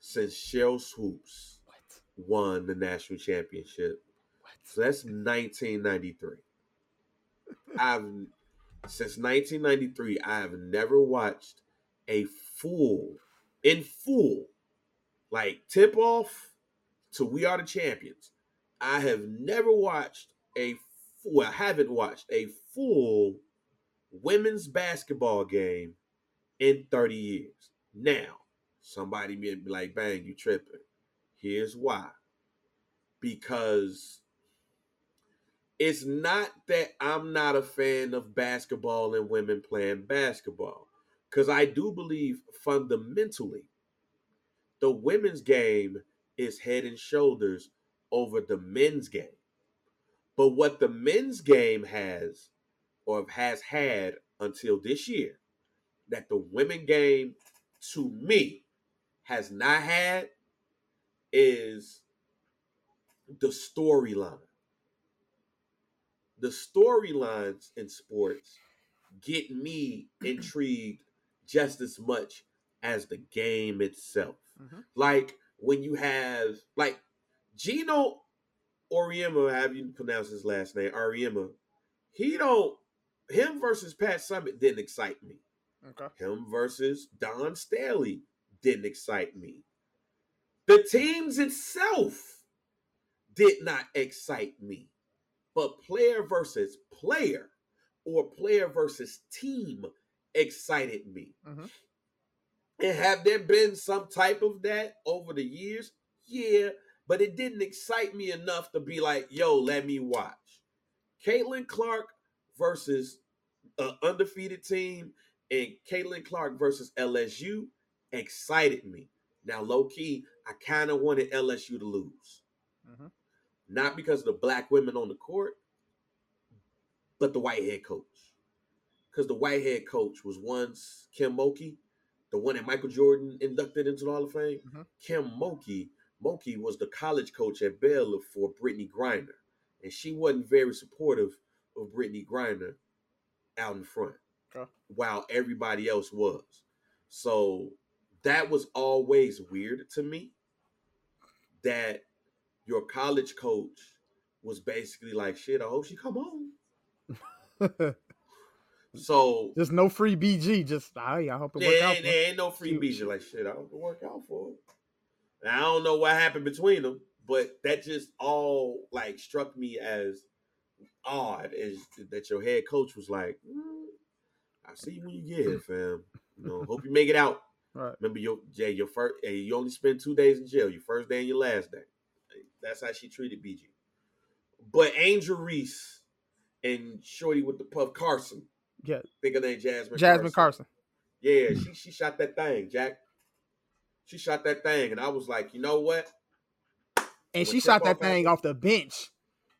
since Sheryl Swoopes What? won the national championship. What? So that's 1993. I've since 1993, I have never watched a full, in full, like tip off to We Are the Champions. I have never watched a full I haven't watched a full women's basketball game in 30 years. Now, somebody may be like, bang, you tripping. Here's why. Because it's not that I'm not a fan of basketball and women playing basketball. Because I do believe fundamentally the women's game is head and shoulders over the men's game. But what the men's game has or has had until this year, that the women game to me has not had is the storyline. The storylines in sports get me <clears throat> intrigued just as much as the game itself. Mhm. Like when you have like Geno Auriemma, have you pronounce his last name? Auriemma. He don't him versus Pat Summitt didn't excite me. Okay. Him versus Dawn Staley didn't excite me. The teams itself did not excite me. But player versus player or player versus team excited me. Mhm. And have there been some type of that over the years? Yeah, but it didn't excite me enough to be like, yo, let me watch. Caitlin Clark versus an undefeated team and Caitlin Clark versus LSU excited me. Now, low key, I kind of wanted LSU to lose. Mhm. Not because of the black women on the court, but the white head coach. Because the white head coach was once Kim Mulkey, the one that Michael Jordan inducted into the Hall of Fame. Mhm. Kim Mulkey, Mulkey was the college coach at Baylor for Brittney Griner. And she wasn't very supportive of Brittney Griner out in front Okay. while everybody else was. So that was always weird to me that your college coach was basically like, shit, I hope she come home. <laughs> So there's no free BG. Just hey, I hope it work out. ain't, there ain't no free BG. like, shit, I hope it work out for her. And I don't know what happened between them, but that just all like struck me as odd is that your head coach was like, "Mm, I see you when you get here, fam. You know, hope you make it out. <laughs> Right. Remember your Jay, your first hey, you only spend two days in jail, your first day and your last day. That's how she treated BG. But Angel Reese and Shorty with the puff Carson, Yeah. think her name Jasmine. Jasmine Carson. Yeah, she she shot that thing, Jack. She shot that thing, and I was like, you know what? And When she shot that thing off the bench.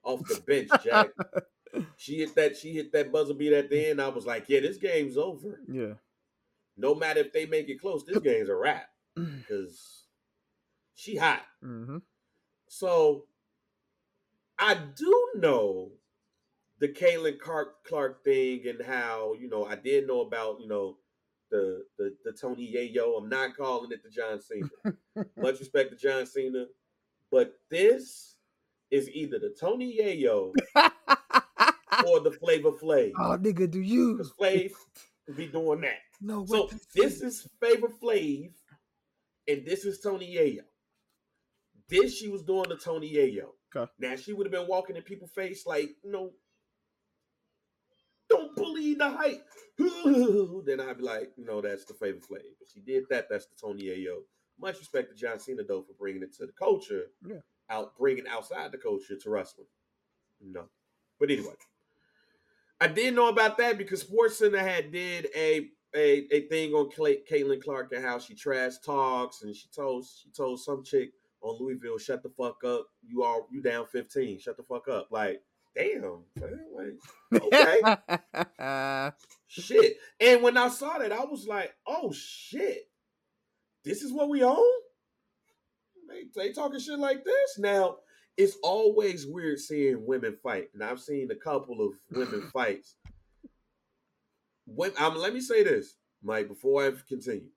Off the bench, Jack. <laughs> she hit that. She hit that buzzer beat at the end. I was like, yeah, this game's over. Yeah. No matter if they make it close, this game's a wrap because she hot. hmm So I do know the Caitlin Clark, Clark thing and how you know I did know about you know the the the Tony Yayo. I'm not calling it the John Cena. <laughs> Much respect to John Cena, but this is either the Tony Yayo <laughs> <laughs> or the Flavor Flav. oh, nigga, do you? Because Flav be doing that. No. So this is Flavor Flav, and this is Tony Yayo. This she was doing to Tony Yayo. Okay. Now she would have been walking in people's face like, you know, don't bully the height. <laughs> then I'd be like, you know, that's the Flavor Flav. But she did that. That's the Tony Yayo. Much respect to John Cena though for bringing it to the culture. Yeah. Out bringing outside the culture to wrestling. No. But anyway, I didn't know about that because Sports Center had did a a, a thing on Cla- Caitlin Clark and how she trash talks, and she told she told some chick on Louisville, "Shut the fuck up, you are you down fifteen, shut the fuck up." Like, damn, like, okay, <laughs> shit. And when I saw that, I was like, oh shit, this is what we own. They, they talking shit like this now. It's always weird seeing women fight, and I've seen a couple of women <laughs> fights. When, um, let me say this, Mike, before I continue.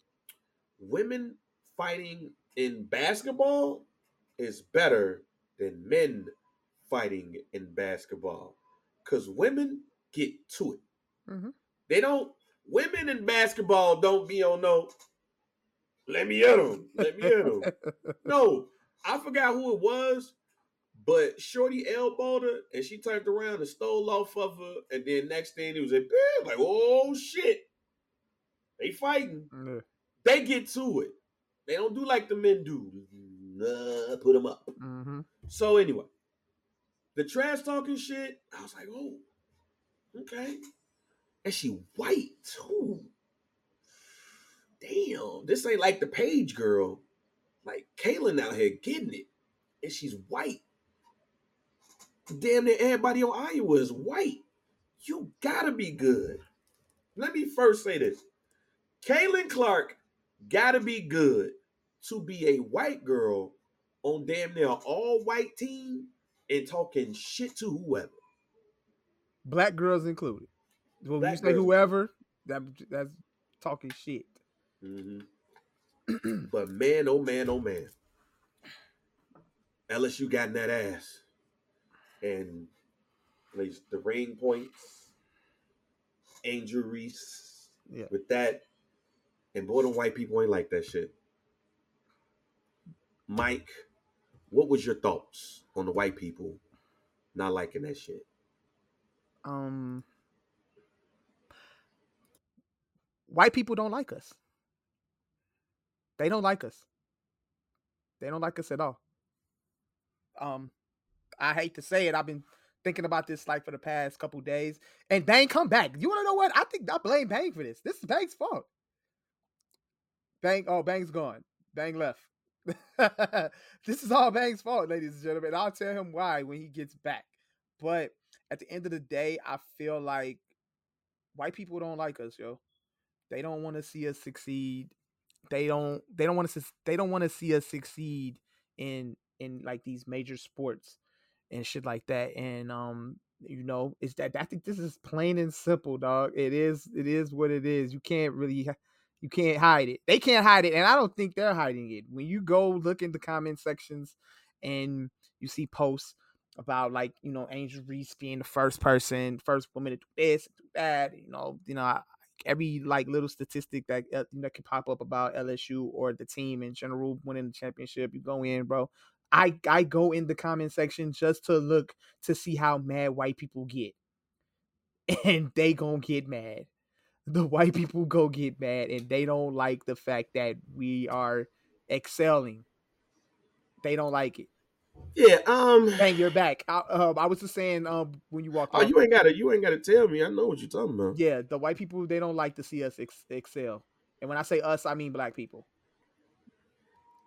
Women fighting in basketball is better than men fighting in basketball because women get to it. Mhm. They don't. Women in basketball don't be on no. Let me hit him. Let me hit him. <laughs> no, I forgot who it was, but Shorty elbowed her and she turned around and stole off of her. And then next thing it was like, like, oh shit, they fighting. Yeah. They get to it. They don't do like the men do. Uh, put them up. Mhm. So anyway, the trash talking shit, I was like, oh, okay. And she white too. Damn, this ain't like the page girl. Like Kaylin out here getting it. And she's white. Damn near everybody on Iowa is white. You gotta be good. Let me first say this. Kaylin Clark gotta be good to be a white girl on damn near all white team and talking shit to whoever. Black girls included. Well, when Black you say girls. whoever, that that's talking shit. Mm-hmm. <clears throat> but man, oh man, oh man. LSU got in that ass. And plays the rain points, Angel Reese Yeah. with that. And boy, them white people ain't like that shit. Mike, what was your thoughts on the white people not liking that shit? Um, white people don't like us. They don't like us. They don't like us at all. Um, I hate to say it. I've been thinking about this like for the past couple days. And Bang come back. You want to know what? I think I blame Bang for this. This is Bang's fault. Bang. Oh, Bang's gone. Bang left. <laughs> this is all Bang's fault, ladies and gentlemen. I'll tell him why when he gets back. But at the end of the day, I feel like white people don't like us, yo. They don't want to see us succeed. They don't. They don't want to. They don't want to see us succeed in in like these major sports and shit like that. And um, you know, is that I think this is plain and simple, dog. It is. It is what it is. You can't really. You can't hide it. They can't hide it, and I don't think they're hiding it. When you go look in the comment sections and you see posts about like you know Angel Reese being the first person, first woman to do this, do that. You know, you know every like little statistic that uh, know can pop up about LSU or the team in general winning the championship. You go in, bro. I I go in the comment section just to look to see how mad white people get, <laughs> and they gonna get mad. The white people go get mad, and they don't like the fact that we are excelling. They don't like it. Yeah, um Bang, you're <sighs> back. I, um, I was just saying, um, when you walked Oh, you ain't gotta you ain't gotta tell me. I know what you're talking about. yeah, the white people they don't like to see us ex- excel. And when I say us, I mean black people.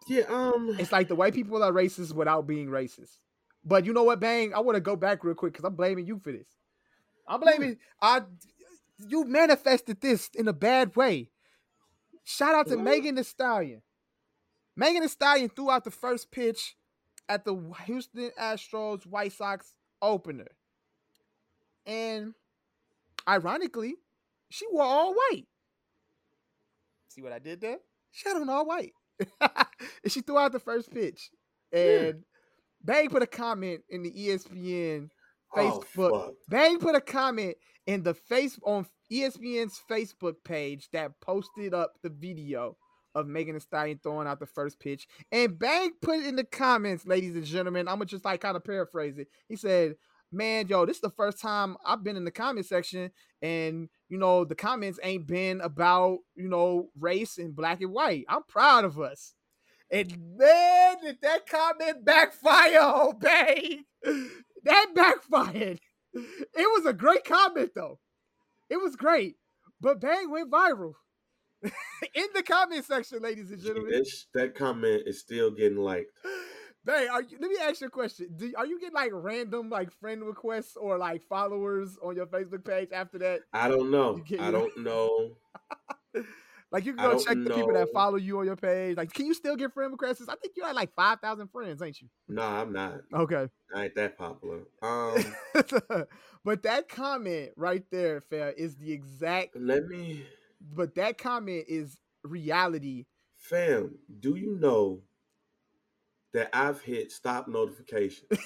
Yeah, um It's like the white people are racist without being racist. But you know what, Bang? I want to go back real quick because I'm blaming you for this. I'm blaming I. You manifested this in a bad way. Shout out to What? Megan Thee Stallion. Megan Thee Stallion threw out the first pitch at the Houston Astros White Sox opener. And ironically, she wore all white. See what I did there? She had on all white. <laughs> and she threw out the first pitch. And Bang put a comment in the ESPN oh, Facebook. fuck. Bang put a comment in the face on ESPN's Facebook page that posted up the video of Megan Thee Stallion throwing out the first pitch. And Bang put it in the comments, ladies and gentlemen, I'm gonna just like kind of paraphrase it. He said, Man, yo, this is the first time I've been in the comment section, and you know, the comments ain't been about you know race and black and white. I'm proud of us. And man, did that comment backfire <laughs> oh, on Bang. That backfired. It was a great comment though. It was great. But Bang went viral. <laughs> In the comment section, ladies and gentlemen. That, that comment is still getting liked. <laughs> Bang, are you, let me ask you a question. Do, are you getting like random like friend requests or like followers on your Facebook page after that? I don't know. Get- I don't know. <laughs> Like you can go check the people that follow you on your page. Like, can you still get friend requests? I think you had like five thousand friends, ain't you? No, I'm not. Okay. I ain't that popular. <laughs> Um, but that comment right there, fair, is the exact. let me, But that comment is reality. fam. Do you know that I've hit stop notification? <laughs>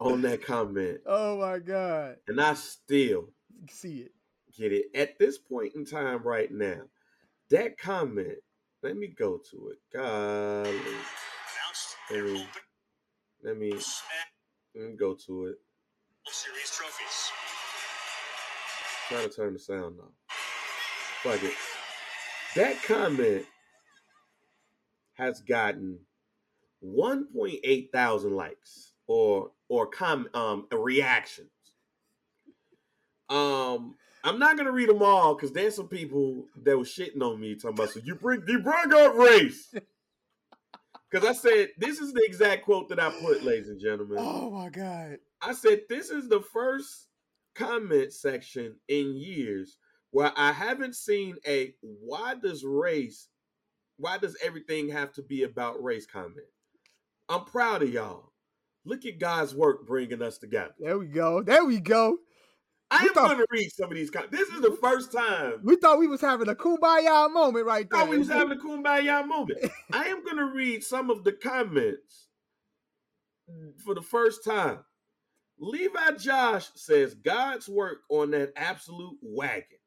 on that comment. Oh my god. And I still see it. Get it. At this point in time right now, that comment, let me go to it. God. Let me, let me, let me go to it. Series trophies. Trying to turn the sound off. Fuck it. That comment has gotten 1.8 thousand likes or or com um reactions. Um, I'm not gonna read them all because there's some people that was shitting on me talking about so you bring you bring up race. Because I said this is the exact quote that I put, ladies and gentlemen. Oh my god! I said this is the first comment section in years where I haven't seen a why does race, why does everything have to be about race comment. I'm proud of y'all. Look at God's work bringing us together. There we go. There we go. I am going to read some of these. comments. this is the first time we thought we was having a kumbaya moment right there. Thought we was having a kumbaya moment. <laughs> I am going to read some of the comments for the first time. Levi Josh says God's work on that absolute wagon.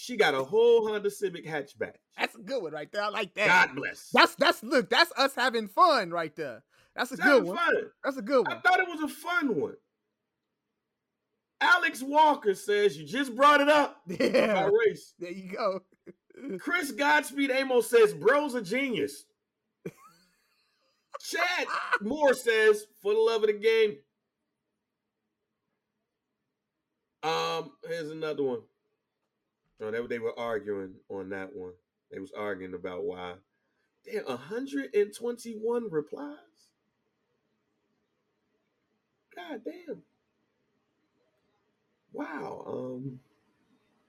She got a whole Honda Civic hatchback. That's a good one right there. I like that. God bless. That's that's look. That's us having fun right there. That's a it's good one. Fun. That's a good one. I thought it was a fun one. Alex Walker says you just brought it up. <laughs> Yeah. race. There you go. <laughs> Chris Godspeed Amos says bro's a genius. <laughs> Chad Moore says for the love of the game. Um, here's another one. Oh, they, they were arguing on that one. They was arguing about why. Damn, 121 replies. God damn. Wow. Um,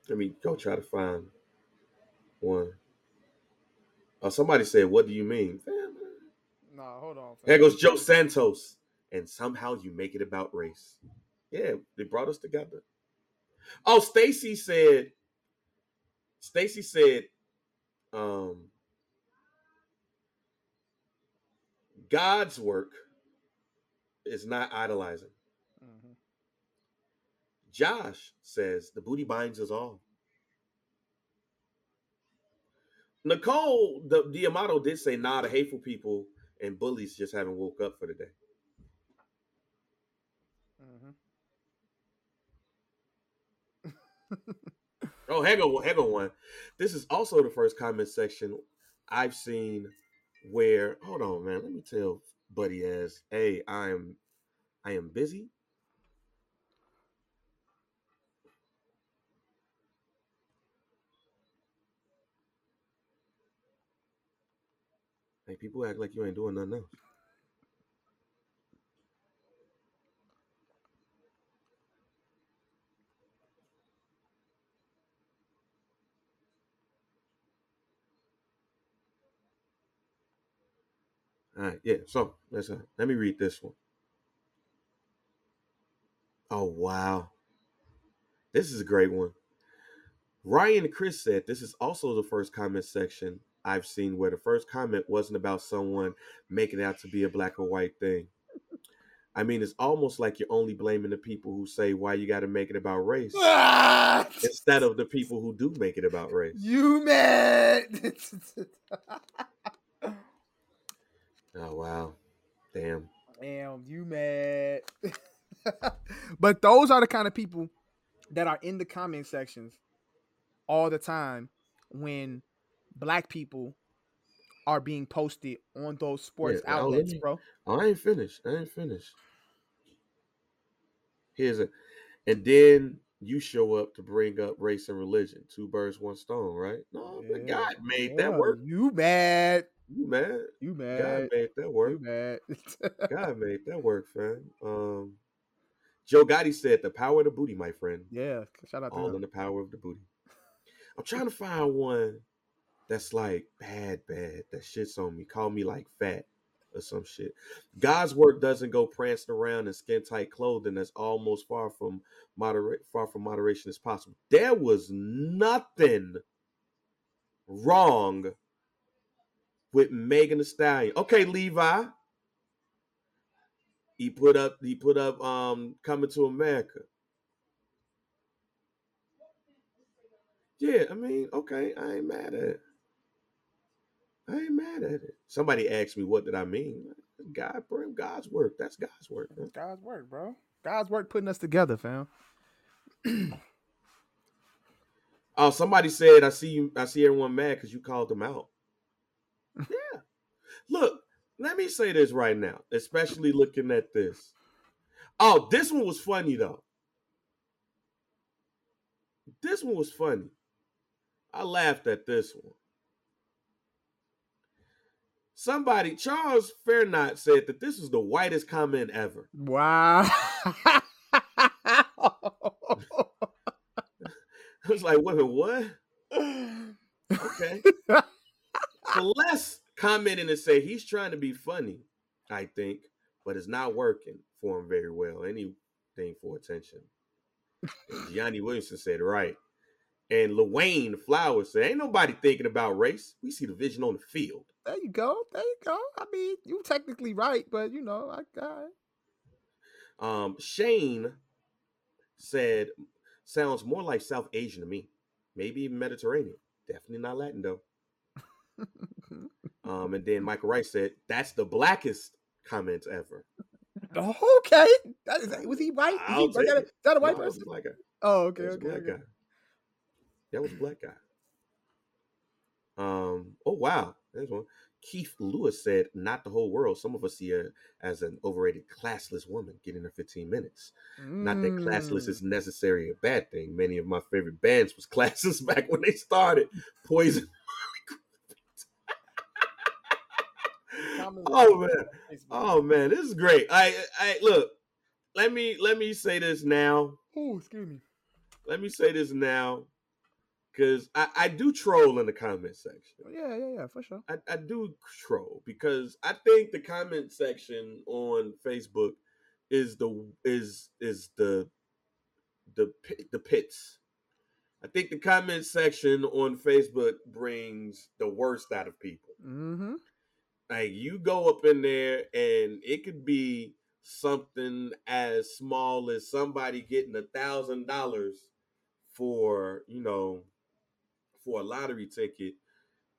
let me go try to find one. Oh, somebody said, "What do you mean?" No, hold on. There goes Joe Santos, and somehow you make it about race. Yeah, they brought us together. Oh, Stacy said. Stacy said, um, God's work is not idolizing. Josh says the booty binds us all. Nicole the Diamato did say, nah, the hateful people and bullies just haven't woke up for the day. Mm-hmm. <laughs> oh, hang on one. This is also the first comment section I've seen where hold on, man. Let me tell Buddy as, hey, I am I am busy Hey, people act like you ain't doing nothing else. All right, yeah. So let's let me read this one. Oh wow, this is a great one. Ryan and Chris said this is also the first comment section I've seen where the first comment wasn't about someone making out to be a black or white thing. I mean, it's almost like you're only blaming the people who say why you got to make it about race <laughs> instead of the people who do make it about race. You mad? <laughs> oh wow, damn. Damn, you mad? <laughs> but those are the kind of people that are in the comment sections all the time when black people are being posted on those sports yeah, oh, outlets, bro. Oh, I ain't finished. I ain't finished. Here's a, and then you show up to bring up race and religion. Two birds, one stone, right? No, yeah, God made yeah, that work. You mad? You mad? You mad? God made that work. You mad? God made that work, fam. Um, Joe Gotti said, "The power of the booty, my friend." Yeah, shout out all to in the power of the booty. I'm trying to find one that's like bad, bad. That shit's on me. Call me like fat or some shit. God's work doesn't go prancing around in skin tight clothing that's almost far from moderate far from moderation as possible. There was nothing wrong with Megan Thee Stallion. Okay, Levi. he put up he put up um coming to America. Yeah, I mean, okay, I ain't mad at it. I ain't mad at it. Somebody asked me what did I mean. God, bring God's work. That's God's work. Man. God's work, bro. God's work putting us together, fam. <clears throat> oh, somebody said I see you. I see everyone mad because you called them out. Yeah. Look, let me say this right now, especially looking at this. Oh, this one was funny though. This one was funny. I laughed at this one. Somebody, Charles Fairnot, said that this is the whitest comment ever. Wow. <laughs> I was like, wait, what? <laughs> Okay. <laughs> Celeste commented and say he's trying to be funny, I think, but it's not working for him very well. Anything for attention. Gianni Williamson said, right. And Lwayne Flowers said, ain't nobody thinking about race. We see the vision on the field. There you go. There you go. I mean, you technically right, but you know, I got it. Um, Shane said, sounds more like South Asian to me. Maybe even Mediterranean. Definitely not Latin though. <laughs> um, and then Michael Rice said, that's the blackest comments ever. Okay. That is, was he white? Is, he, was that, a, is that a white no, person? black guy. Oh, okay. okay, black okay. Guy. That was a black guy. Um, oh wow. There's one. Keith Lewis said, not the whole world. Some of us see her as an overrated, classless woman getting her 15 minutes. Mm. Not that classless is mm. necessarily a bad thing. Many of my favorite bands was <laughs> classless back when they started. Poison. Oh man. Oh man, this is great. I I look, let me let me say this now. Oh, excuse me. Let me say this now because I, I do troll in the comment section. Yeah, yeah, yeah, for sure. I, I do troll because I think the comment section on Facebook is the is is the the the pits. I think the comment section on Facebook brings the worst out of people. Mm-hmm. Like you go up in there and it could be something as small as somebody getting a thousand dollars for you know for a lottery ticket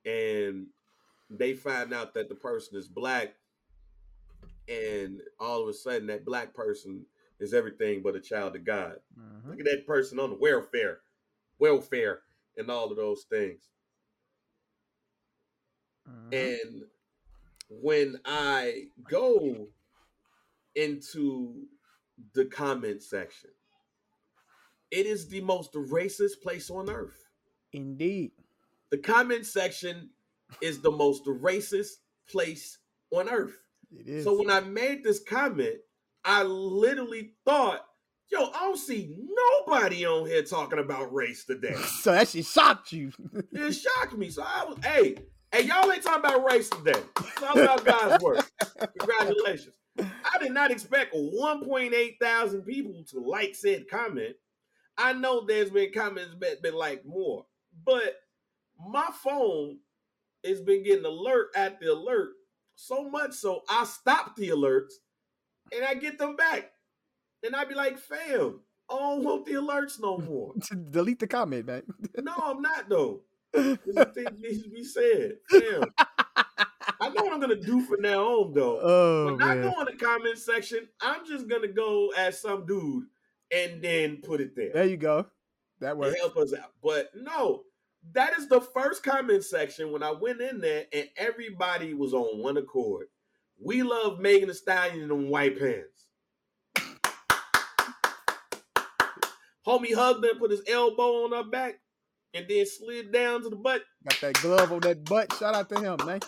and they find out that the person is black and all of a sudden that black person is everything but a child of God. Mm-hmm. Look at that person on the welfare, welfare, and all of those things. Mm-hmm. And when I go into the comment section, it is the most racist place on earth. Indeed. The comment section is the most racist place on earth. It is. So when I made this comment, I literally thought, yo, I don't see nobody on here talking about race today. <laughs> so that shit shocked you. it shocked me. So I was, hey, hey, y'all ain't talking about race today. Talk about God's work. Congratulations. I did not expect 1.8 thousand people to like said comment. I know there's been comments that been like more. But my phone has been getting alert at the alert so much so I stop the alerts and I get them back. And I be like, fam, I don't want the alerts no more. <laughs> Delete the comment, man. no, I'm not though. <laughs> Things needs to be said. Fam. I know what I'm gonna do from now on though. Oh, when man. I go in the comment section, I'm just gonna go as some dude and then put it there. There you go. That works. help us out. But no, that is the first comment section when I went in there and everybody was on one accord. We love Megan Thee Stallion in white pants. Homie hugged her put his elbow on her back and then slid down to the butt. Got that glove on that butt. Shout out to him, man.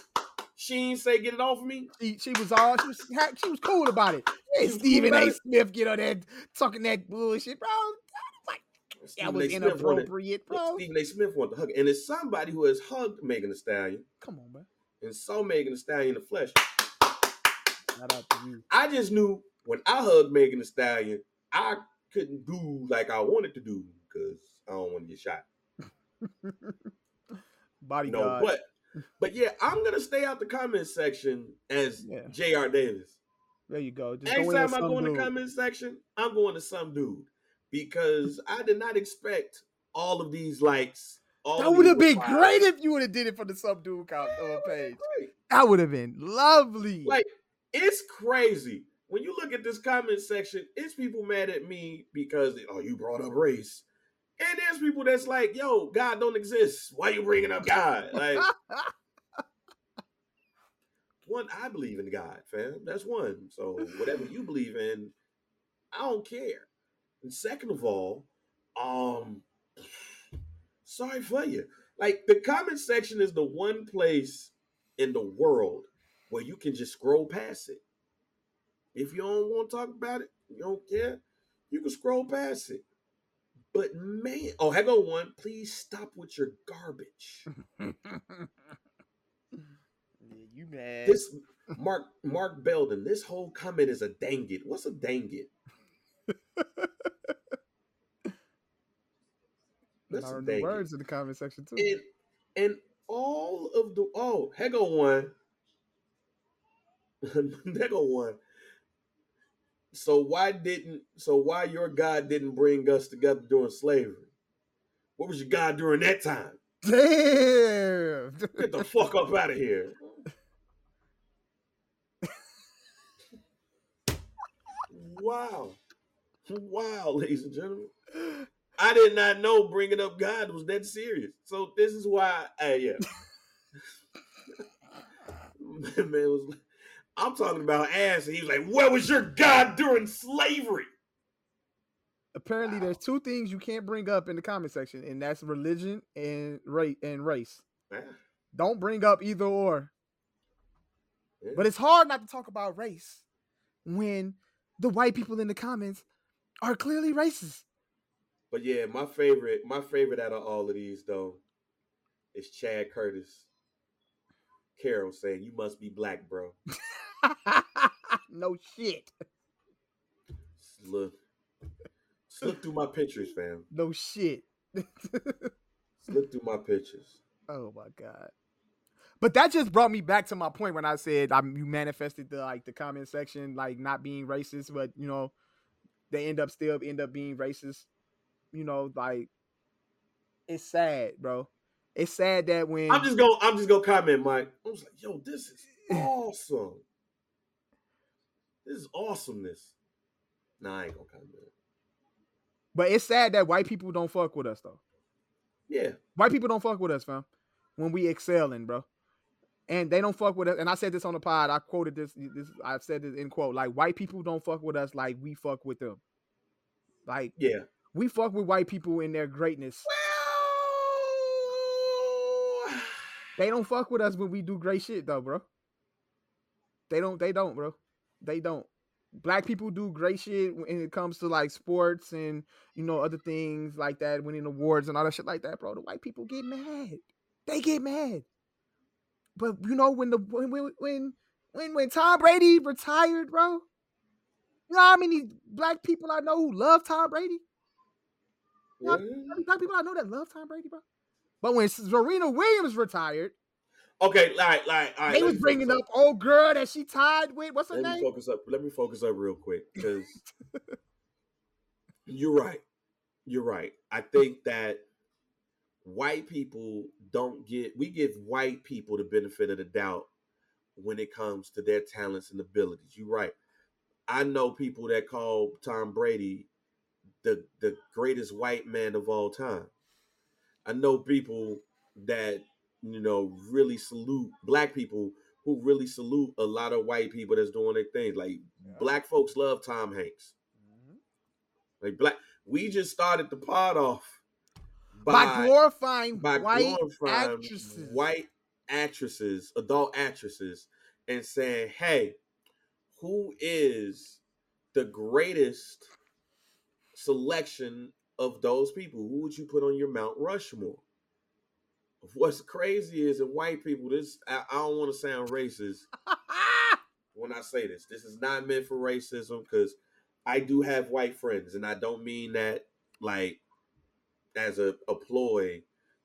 She ain't say get it off of me. She, she was all she was she was cool about it. Hey, Stephen A. Smith, get on that talking that bullshit, bro. That was inappropriate, wanted, bro. Stephen A. Smith wanted to hug, and it's somebody who has hugged Megan Thee Stallion. Come on, man. And saw Megan Thee Stallion in the flesh. Shout out to you. I just knew when I hugged Megan Thee Stallion, I couldn't do like I wanted to do because I don't want to get shot. <laughs> Body no, but but yeah, I'm gonna stay out the comment section as yeah. J.R. Davis. There you go. Just go in Anytime with I go in the dude. comment section, I'm going to some dude because I did not expect all of these likes. That would have been replies. great if you would have did it for the subdued count uh, page. Great. That would have been lovely. Like it's crazy when you look at this comment section. It's people mad at me because oh you brought up race, and there's people that's like yo God don't exist. Why you bringing up God? Like <laughs> one, I believe in God, fam. That's one. So whatever you believe in, I don't care. And second of all, um, sorry for you. Like the comment section is the one place in the world where you can just scroll past it. If you don't want to talk about it, you don't care, you can scroll past it. But man, oh, go one. Please stop with your garbage. <laughs> yeah, you mad? This <laughs> Mark Mark Belden, this whole comment is a dang it. What's a dang it? <laughs> That's a dang the it. words in the comment section too. And and all of the oh, Hego one. Hego one. So why didn't so why your God didn't bring us together during slavery? What was your God during that time? Damn. <laughs> Get the fuck up out of here. wow. Wow, ladies and gentlemen. I did not know bringing up God was that serious. So this is why, hey, yeah. <laughs> Man was, I'm talking about ass, and he was like, "Where was your God during slavery?" Apparently, there's two things you can't bring up in the comment section, and that's religion and race and race. Don't bring up either or. yeah. But it's hard not to talk about race when the white people in the comments are clearly racist. But yeah, my favorite, my favorite out of all of these though, is Chad Curtis. Carol saying, "You must be black, bro." <laughs> no shit. Just Look, just look through my pictures, fam. No shit. <laughs> Look through my pictures. oh my god. But that just brought me back to my point when I said I'm you manifested the like the comment section like not being racist, but you know they end up still end up being racist. You know, like it's sad, bro. It's sad that when I'm just gonna, I'm just gonna comment, Mike. I was like, "Yo, this is <laughs> awesome. This is awesomeness." Nah, I ain't gonna comment. but it's sad that white people don't fuck with us though. Yeah, White people don't fuck with us, fam. When we excelling, bro. And they don't fuck with us. And I said this on the pod. I quoted this. This I've said this in quote. Like white people don't fuck with us like we fuck with them. Like yeah. we fuck with white people in their greatness. They don't fuck with us when we do great shit though, bro. They don't. They don't, bro. They don't. Black people do great shit when it comes to like sports and you know other things like that, winning awards and all that shit like that, bro. The white people get mad. They get mad. But you know when the when when when when, Tom Brady retired, bro. You know how many black people I know who love Tom Brady? You know how many black people I know that love Tom Brady, bro. But when Serena Williams retired, Okay, like, like, all right. they was bringing up old oh, girl that she tied with. What's her Let me name? focus up. Let me focus up real quick because <laughs> you're right. You're right. I think that white people don't get. We give white people the benefit of the doubt when it comes to their talents and abilities. You're right. I know people that call Tom Brady the the greatest white man of all time. I know people that you know really salute black people who really salute a lot of white people that's doing their thing. Like black folks love Tom Hanks. Mm-hmm. Like black, we just started the pod off By, by glorifying by white glorifying actresses. white actresses, adult actresses, and saying, "Hey, who is the greatest selection of those people? Who would you put on your Mount Rushmore?" What's crazy is in white people, this I, I don't want to sound racist <laughs> when I say this. This is not meant for racism because I do have white friends, and I don't mean that like as a, a ploy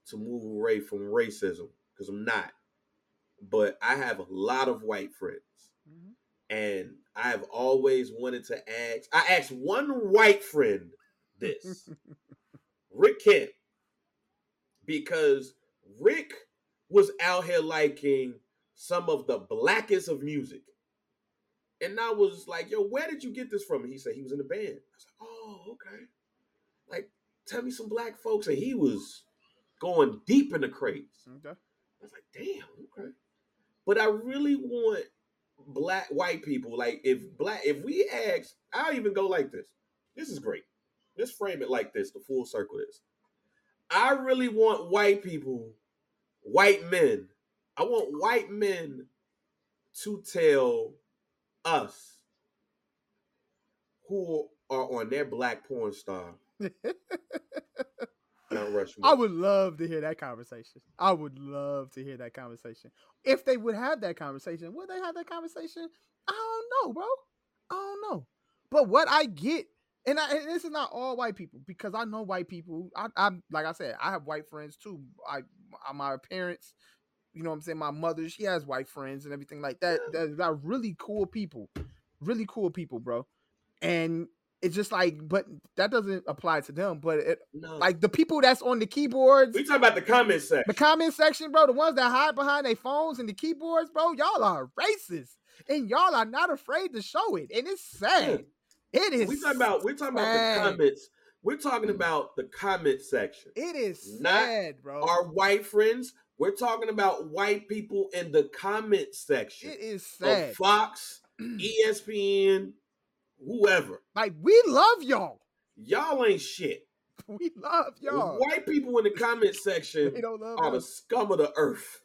to move away from racism because I'm not. But I have a lot of white friends. Mhm. and I have always wanted to ask. I asked one white friend this, <laughs> Rick Kent, because Rick was out here liking some of the blackest of music. And I was like, yo, where did you get this from? And he said he was in the band. I was like, oh, okay. Like, tell me some black folks. And he was going deep in the crates. Okay. I was like, damn, okay. But I really want black white people, like if black if we ask, I'll even go like this. This is great. Let's frame it like this, the full circle is. I really want white people, white men. I want white men to tell us who are on their black porn star <laughs> I would love to hear that conversation. I would love to hear that conversation. If they would have that conversation, would they have that conversation? I don't know, bro. I don't know. But what I get, and, I, and this is not all white people because I know white people. I, I'm like I said, I have white friends too. I, I my parents, you know what I'm saying. My mother, she has white friends and everything like that. That are really cool people, really cool people, bro. And it's just like, but that doesn't apply to them. But it, no. like the people that's on the keyboards, we talking about the comment section. the comment section, bro, the ones that hide behind their phones and the keyboards, bro, y'all are racist, and y'all are not afraid to show it, and it's sad. It is. We talking about we're talking about the comments. We're talking about the comment section. It is Not sad, bro. Our white friends. We're talking about white people in the comment section it is sad. Fox, <clears throat> ESPN, whoever. like we love y'all. Y'all ain't shit. <laughs> We love y'all. White people in the comment section <laughs> They don't love are the scum of the earth.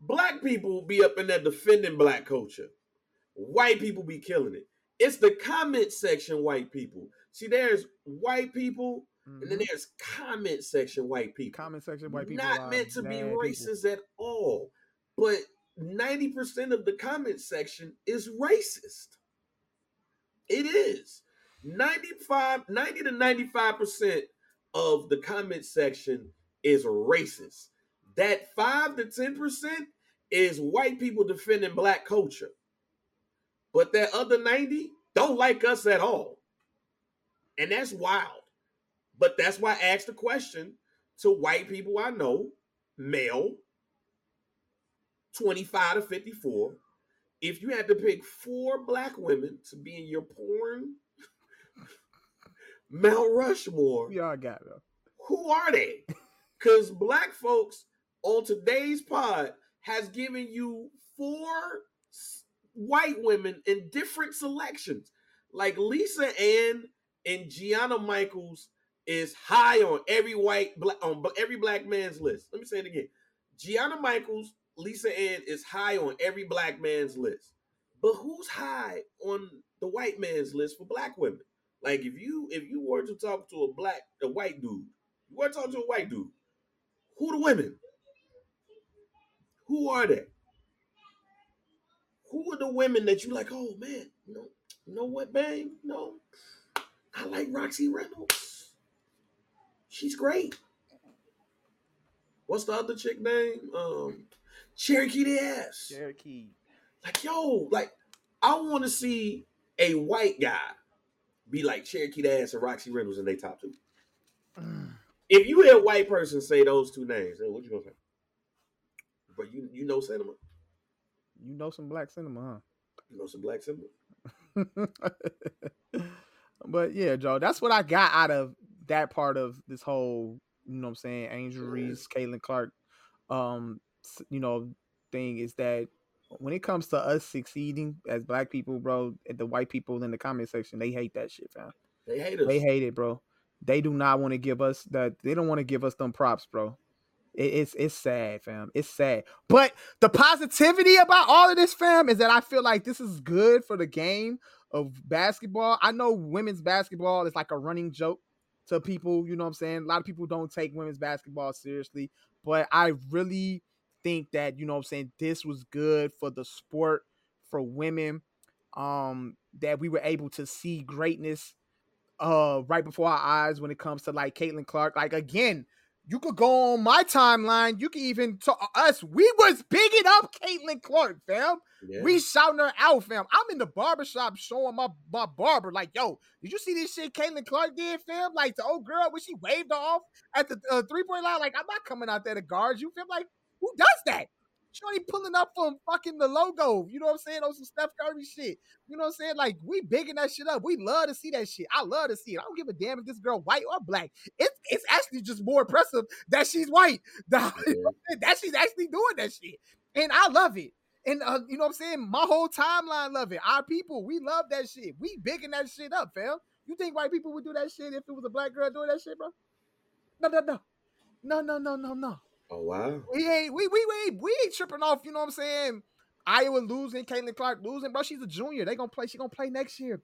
Black people be up in there defending black culture. White people be killing it. It's the comment section white people. See, there's white people, and then Mhm. there's comment section white people. Comment section, white people Not meant to be bad people. racist at all. But 90% of the comment section is racist. It is. 95, 90 to 95% of the comment section is racist. That 5 to 10% is white people defending black culture. But that other 90 don't like us at all. And that's wild. But that's why I asked the question to white people I know, male, 25 to 54. If you had to pick four black women to be in your porn <laughs> Mount Rushmore, y'all got though. who are they? <laughs> Because black folks on today's pod has given you four white women in different selections. Like Lisa Ann and Gianna Michaels is high on every white black on every black man's list. Let me say it again. Gianna Michaels, Lisa Ann is high on every black man's list. But who's high on the white man's list for black women? Like if you if you were to talk to a black a white dude, you were to talk to a white dude, who the women? Who are they? Who are the women that you like? Oh man, you know, you know what, bang? No, I like Roxy Reynolds. She's great. What's the other chick name? Um, Cherokee the ass. Cherokee. Like, yo, like, I want to see a white guy be like Cherokee the ass and Roxy Reynolds in their top two. If you hear a white person say those two names, then what you gonna say? But you you know cinema, You know some black cinema, huh? you know some black cinema. <laughs> but yeah, Joe, that's what I got out of that part of this whole, you know what I'm saying, Angel Yeah. Reese, Caitlin Clark, um, you know, thing is that when it comes to us succeeding as black people, bro, the white people in the comment section, they hate that shit, fam. They hate us. They hate it, bro. They do not want to give us that. They don't want to give us them props, bro. It, it's it's sad, fam. It's sad. But the positivity about all of this, fam, is that I feel like this is good for the game of basketball. I know women's basketball is like a running joke to people. You know what I'm saying? A lot of people don't take women's basketball seriously, but I really think that you know what I'm saying. This was good for the sport for women. Um, that we were able to see greatness uh right before our eyes when it comes to like Caitlin Clark. Like again, You could go on my timeline. You can even talk us. We was bigging up Caitlin Clark, fam. Yeah. We shouting her out, fam. I'm in the barbershop showing my, my barber, like, yo, did you see this shit Caitlin Clark did, fam? Like the old girl when she waved off at the uh, three point line. Like, I'm not coming out there to guard you, fam. Like, who does that? She only pulling up from fucking the logo. You know what I'm saying? On some Steph Curry shit. You know what I'm saying? Like, we bigging that shit up. We love to see that shit. I love to see it. I don't give a damn if this girl white or black. It's it's actually just more impressive that she's white. <laughs> That, that she's actually doing that shit. And I love it. And uh, you know what I'm saying? My whole timeline love it. Our people, we love that shit. We bigging that shit up, fam. You think white people would do that shit if it was a black girl doing that shit, bro? No, no, no. No, no, no, no, no. Oh wow. We ain't we we we ain't, we ain't tripping off, you know what I'm saying? Iowa losing, Caitlin Clark losing, bro. She's a junior. They gonna play, she gonna play next year.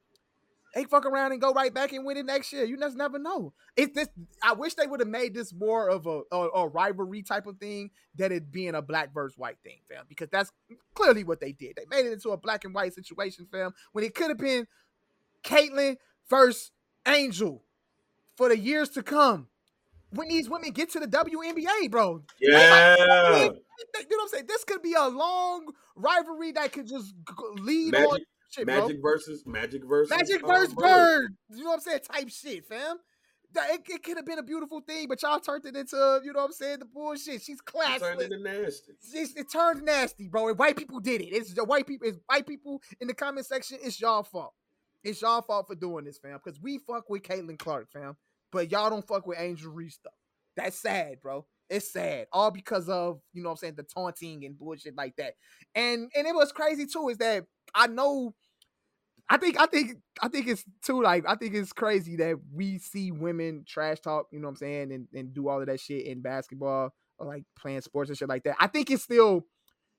They fuck around and go right back and win it next year. You just never know. It's this. I wish they would have made this more of a, a, a rivalry type of thing than it being a black versus white thing, fam. Because that's clearly what they did. They made it into a black and white situation, fam. When it could have been Caitlin versus Angel for the years to come. When these women get to the WNBA, bro. Yeah. You know what I'm saying? This could be a long rivalry that could just lead Magic- on shit, bro. Magic versus Magic versus Magic um, versus Bird. You know what I'm saying? Type shit, fam. It, it could have been a beautiful thing, but y'all turned it into, you know what I'm saying, the bullshit. She's It turned into nasty. It's, it turned nasty, bro. And white people did it. It's the white people. It's white people in the comment section. It's y'all fault. It's y'all fault for doing this, fam. Because we fuck with Caitlin Clark, fam. But y'all don't fuck with Angel Reese, though. That's sad, bro. It's sad. All because of, you know what I'm saying, the taunting and bullshit like that. And and it was crazy too, is that I know I think I think I think it's too like I think it's crazy that we see women trash talk, you know what I'm saying, and, and do all of that shit in basketball or like playing sports and shit like that. I think it's still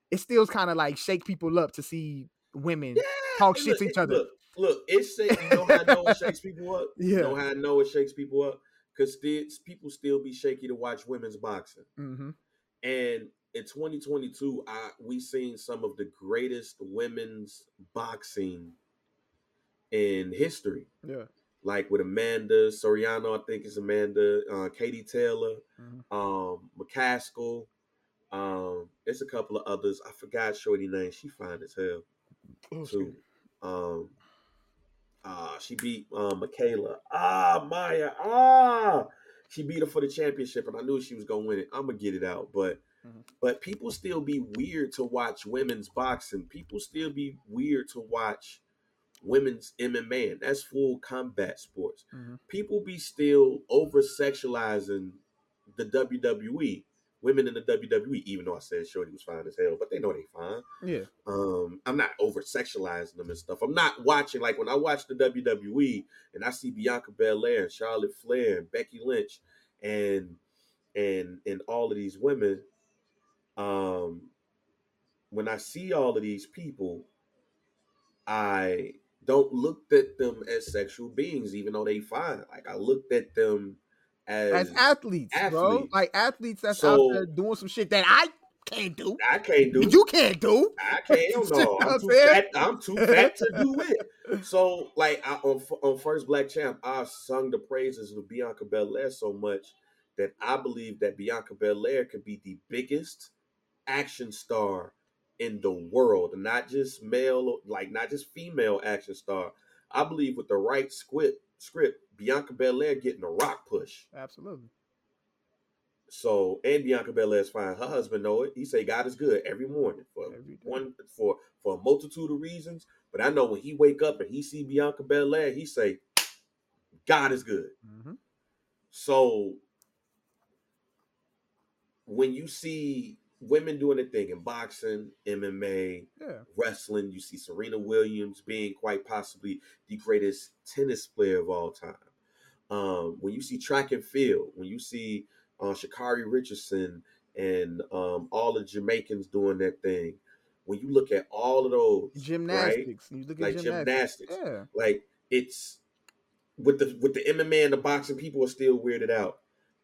it still kind of like shake people up to see women talk shit look, to each other. Look, look, it's shake. You know how I know it shakes people up. You Yeah. know how I know it shakes people up because still people still be shaky to watch women's boxing. hmm And in 2022, I we seen some of the greatest women's boxing in history. Yeah. Like with Amanda Serrano, I think it's Amanda, uh, Katie Taylor, Mhm. um, McCaskill. Um, there's a couple of others. I forgot Shorty name. She fine as hell too. Um, uh, she beat uh, Michaela. Ah, Maya. Ah, she beat her for the championship, and I knew she was gonna win it. I'm gonna get it out, but Mhm. but people still be weird to watch women's boxing. People still be weird to watch women's MMA, and that's full combat sports. Mhm. People be still over sexualizing the WWE. Women in the WWE, even though I said Shorty was fine as hell, but they know they fine. Yeah. Um, I'm not over sexualizing them and stuff. I'm not watching like when I watch the WWE and I see Bianca Belair and Charlotte Flair and Becky Lynch and and and all of these women. Um, when I see all of these people, I don't look at them as sexual beings, even though they fine. Like I looked at them as, As athletes, bro. Like athletes that's So- out there doing some shit that I can't do. I can't do. You can't do. I can't. <laughs> Hell You know no, I'm I'm too fat. I'm too fat to do <laughs> it. So, like I, on on first Black Champ, I sung the praises of Bianca Belair so much that I believe that Bianca Belair could be the biggest action star in the world, not just male, like not just female action star. I believe with the right script, script Bianca Belair getting a rock push. Absolutely. So, and Bianca Belair is fine. Her husband know it. He say God is good every morning for Every one for for a multitude of reasons. But I know when he wake up and he see Bianca Belair, he say, God is good. hmm So when you see women doing a thing in boxing, MMA, Yeah. wrestling, you see Serena Williams being quite possibly the greatest tennis player of all time. Um, when you see track and field, when you see uh, Sha'Carri Richardson and um, all the Jamaicans doing that thing, when you look at all of those, Gymnastics. You look at like gymnastics. gymnastics, Yeah. like it's with the with the MMA and the boxing, people are still weirded out.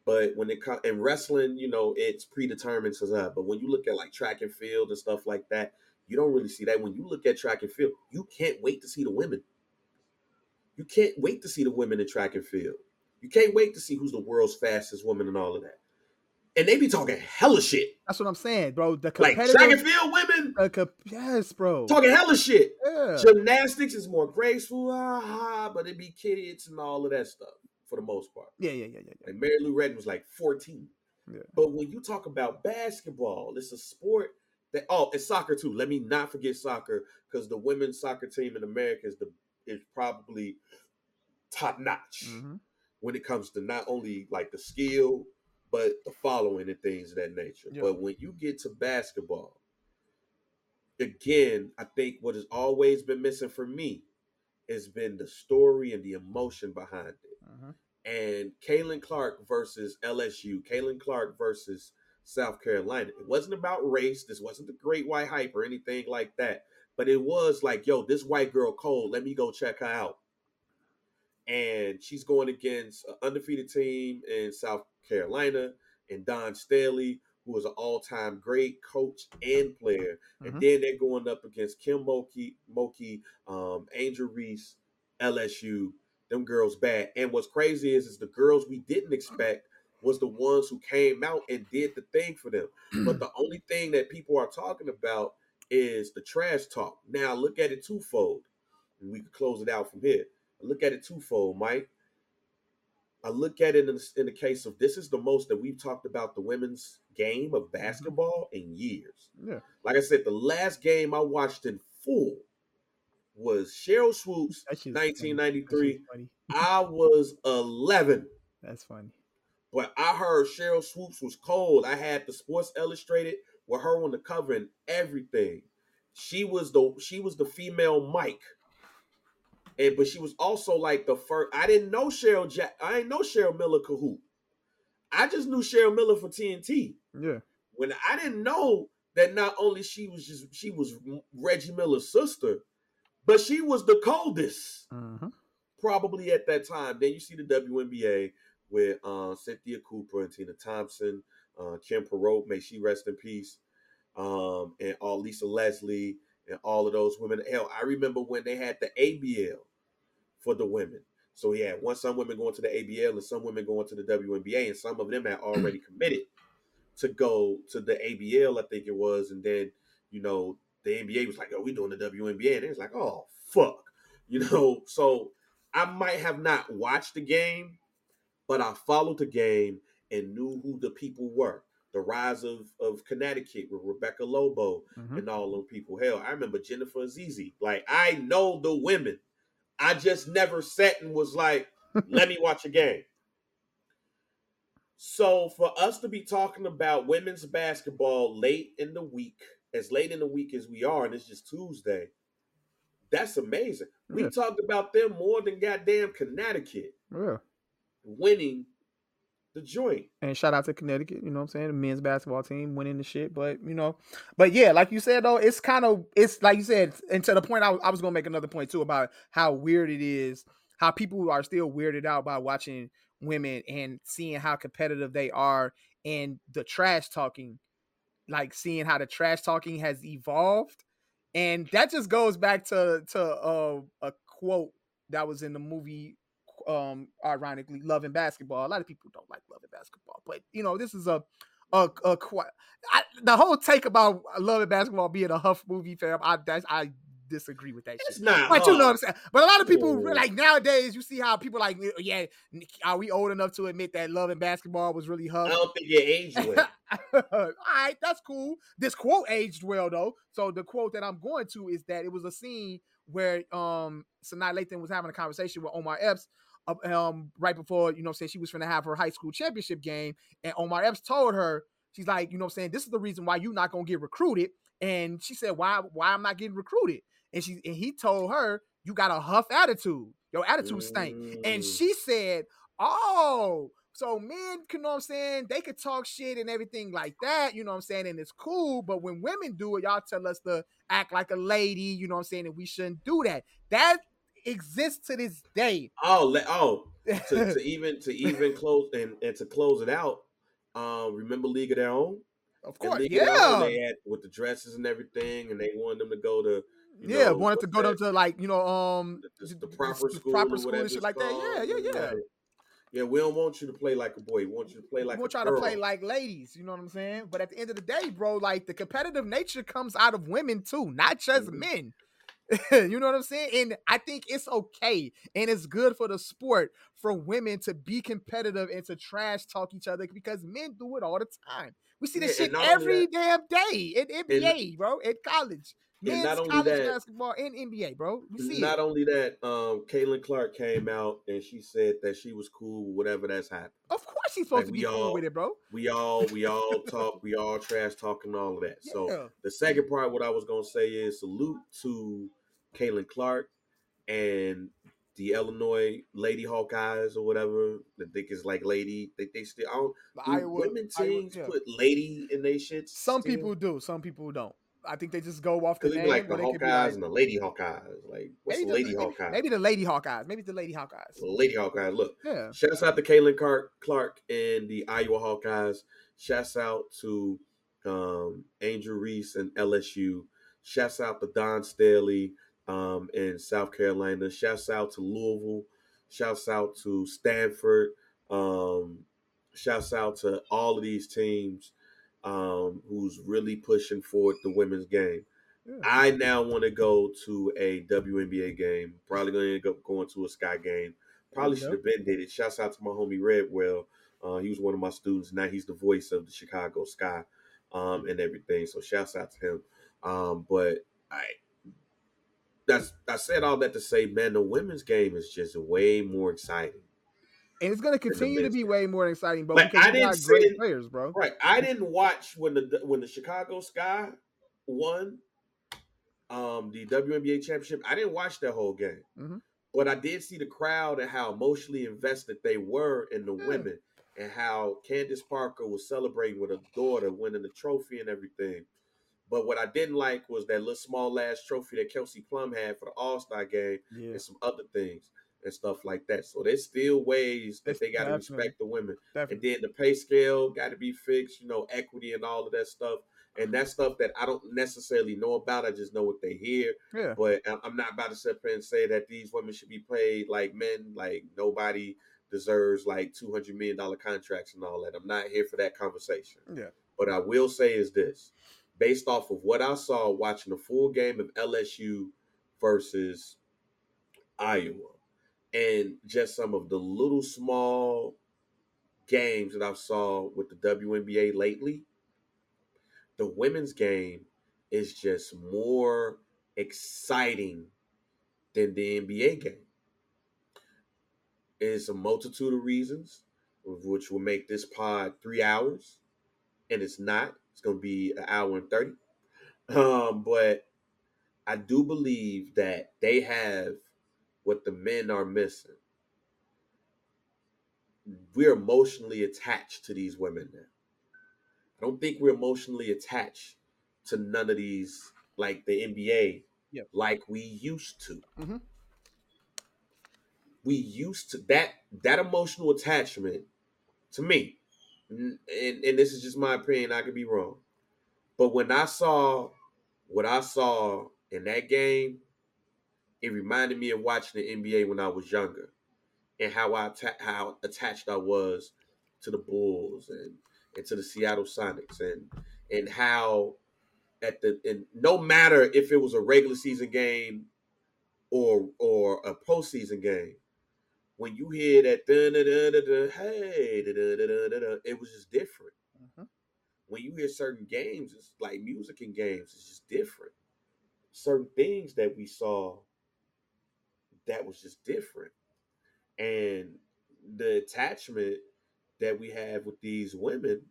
But when it comes in wrestling, you know, it's predetermined to that. But when you look at like track and field and stuff like that, you don't really see that. When you look at track and field, you can't wait to see the women. You can't wait to see the women in track and field. You can't wait to see who's the world's fastest woman and all of that. and they be talking hella shit. That's what I'm saying, bro. The Like track and field women the co- yes, bro. talking hella shit. yeah. Gymnastics is more graceful, ah, but it be kids and all of that stuff for the most part. yeah, yeah, yeah, yeah, yeah. Like Mary Lou Retton was like 14. Yeah. But when you talk about basketball, it's a sport that oh, it's soccer too. Let me not forget soccer because the women's soccer team in America is the is probably top notch Mhm. when it comes to not only like the skill but the following and things of that nature. Yeah. But when you get to basketball, again, I think what has always been missing for me has been the story and the emotion behind it Mhm. and Caitlin Clark versus LSU, Caitlin Clark versus South Carolina. It wasn't about race. This wasn't the great white hype or anything like that. But it was like, yo, this white girl cold. Let me go check her out. And she's going against an undefeated team in South Carolina and Dawn Staley, who was an all-time great coach and player. And Mhm. then they're going up against Kim Mulkey, Mulkey, um, Angel Reese, LSU, them girls bad. And what's crazy is, is the girls we didn't expect was the ones who came out and did the thing for them. Mm. but the only thing that people are talking about is the trash talk. Now look at it twofold, and we can close it out from here. I look at it twofold, Mike. I look at it in the, in the case of this is the most that we've talked about the women's game of mm-hmm. basketball in years. Yeah. Like I said, the last game I watched in full was Sheryl Swoopes, That shit's funny. That 1993. I was 11, That's funny. but I heard Sheryl Swoopes was cold. I had the Sports Illustrated with her on the cover and everything. She was the she was the female Mike. And but she was also like the first. I didn't know Cheryl Jack. I didn't know Cheryl Miller hoop. I just knew Cheryl Miller for TNT. Yeah. When I didn't know that not only she was just she was Reggie Miller's sister, but she was the coldest hmm probably at that time. Then you see the WNBA with uh, Cynthia Cooper and Tina Thompson, uh, Kim Perrot, may she rest in peace, um, and all Lisa Leslie and all of those women. Hell, I remember when they had the ABL for the women. So he had one some women going to the ABL and some women going to the WNBA, and some of them had already <clears throat> committed to go to the ABL, I think it was, and then you know the NBA was like, "Oh, we doing the WNBA," and it was like, "Oh, fuck," you <laughs> know. So I might have not watched the game, but I followed the game and knew who the people were. The rise of of Connecticut with Rebecca Lobo hmm and all those people. Hell, I remember Jennifer Azzi. Like I know the women. I just never sat and was like, <laughs> let me watch a game. So for us to be talking about women's basketball late in the week, as late in the week as we are, and it's just Tuesday, that's amazing. We Yeah. talked about them more than goddamn Connecticut Yeah. winning the joint. And shout out to Connecticut, you know what I'm saying? The men's basketball team winning the shit. But you know, but yeah, like you said though, it's kind of it's like you said, and to the point I, was- I was gonna make another point too about how weird it is, how people are still weirded out by watching women and seeing how competitive they are and the trash talking, like seeing how the trash talking has evolved. And that just goes back to to uh, a quote that was in the movie um ironically love and basketball a lot of people don't like love and basketball but you know this is a a, I, the whole take about love and basketball being a huff movie fam i that's, i disagree with that It's shit not. but you know what i'm saying but a lot of people Yeah. like nowadays you see how people like yeah are we old enough to admit that love and basketball was really I don't think it aged well. <laughs> all right, that's cool. This quote aged well though. So the quote that I'm going to is that it was a scene where um Sanaa Lathan was having a conversation with Omar Epps uh, um right before you know saying she was gonna have her high school championship game and Omar Epps told her she's like you know what I'm saying this is the reason why you're not gonna get recruited and she said why why I'm not getting recruited and she and he told her you got a huff attitude your attitude stank and Mm. she said, Oh, so men, you know what I'm saying? They could talk shit and everything like that, you know what I'm saying? And it's cool. But when women do it, y'all tell us to act like a lady, you know what I'm saying? And we shouldn't do that. That exists to this day. Oh, oh, to, to <laughs> even to even close and, and to close it out. Um, remember League of Their Own? of course, Their Own, yeah. they had with the dresses and everything, and they wanted them to go to you Yeah, know, wanted to go that? down to like, you know, um the, the, proper school, proper school and shit like that. Yeah, yeah, yeah. Yeah, we don't want you to play like a boy. We want you to play like we're a trying girl. to play like ladies. You know what I'm saying? But at the end of the day, bro, like the competitive nature comes out of women too, not just Mhm. men. <laughs> you know what I'm saying? And I think it's okay and it's good for the sport for women to be competitive and to trash talk each other because men do it all the time. We see this Yeah, shit and every damn day in NBA, bro, in college. And Men's not only college that- basketball and NBA, bro. We see Not it. only that, um, Caitlin Clark came out and she said that she was cool with whatever that's happened. Of course she's supposed like to be we cool with it, bro. We all we all <laughs> talk, we all trash talking all of that. So the second part, what I was gonna say is salute to Caitlin Clark and the Illinois Lady Hawkeyes or whatever. I think it's like lady. They they still I don't The do Iowa- women Iowa- teams yeah. put lady in their shit. Some still? people do, some people don't. I think they just go off the because name. like the or they could be Hawkeyes like- and the Lady Hawkeyes. Like what's maybe the Lady maybe, Hawkeye? maybe the Lady Hawkeyes. Maybe the Lady Hawkeyes. The Lady Hawkeyes. Look, Yeah. Shouts out to Caitlin Clark, Clark and the Iowa Hawkeyes. Shouts out to um, Angel Reese and LSU. Shouts out to Dawn Staley um, in South Carolina. Shouts out to Louisville. Shouts out to Stanford. Um, shouts out to all of these teams um, who's really pushing forward the women's game. Yeah. I now want to go to a WNBA game. Probably going to end up going to a Sky game. Probably should have been did it. Shouts out to my homie Redwell. Uh, he was one of my students. Now he's the voice of the Chicago Sky um, and everything. So shouts out to him. Um, but I that's I said all that to say, man, the women's game is just way more exciting. And it's gonna continue to be way more exciting, bro. Like, because I didn't got great say- players, bro. Right. I didn't watch when the when the Chicago Sky won um the WNBA championship. I didn't watch that whole game. Mhm. But I did see the crowd and how emotionally invested they were in the Yeah. women and how Candace Parker was celebrating with her daughter winning the trophy and everything. But what I didn't like was that little small ass trophy that Kelsey Plum had for the All Star game Yeah. and some other things and stuff like that. So there's still ways that they got to definitely- respect the women. And then the pay scale got to be fixed, you know, equity and all of that stuff. And that stuff that I don't necessarily know about. I just know what they hear. Yeah. But I'm not about to sit here and say that these women should be paid like men. Like nobody deserves like two hundred million dollar contracts and all that. I'm not here for that conversation. Yeah. But I will say is this, based off of what I saw watching the full game of LSU versus Iowa, and just some of the little small games that I saw with the WNBA lately, the women's game is just more exciting than the NBA game. It's a multitude of reasons, which will make this pod three hours, and it's not. It's going to be an hour and thirty. Um, but I do believe that they have what the men are missing. We're emotionally attached to these women now. I don't think we're emotionally attached to none of these like the NBA Yep. like we used to. Mhm. We used to that that emotional attachment to me, and, and this is just my opinion, I could be wrong. But when I saw what I saw in that game, it reminded me of watching the NBA when I was younger, and how I atta- how attached I was to the Bulls and and to the Seattle Sonics, and and how at the and no matter if it was a regular season game or or a postseason game, when you hear that dun, dun, dun, dun, dun, hey, dun, dun, dun, dun, dun, dun, it was just different. Mhm. When you hear certain games, it's like music and games, it's just different. Certain things that we saw that was just different. And the attachment that we have with these women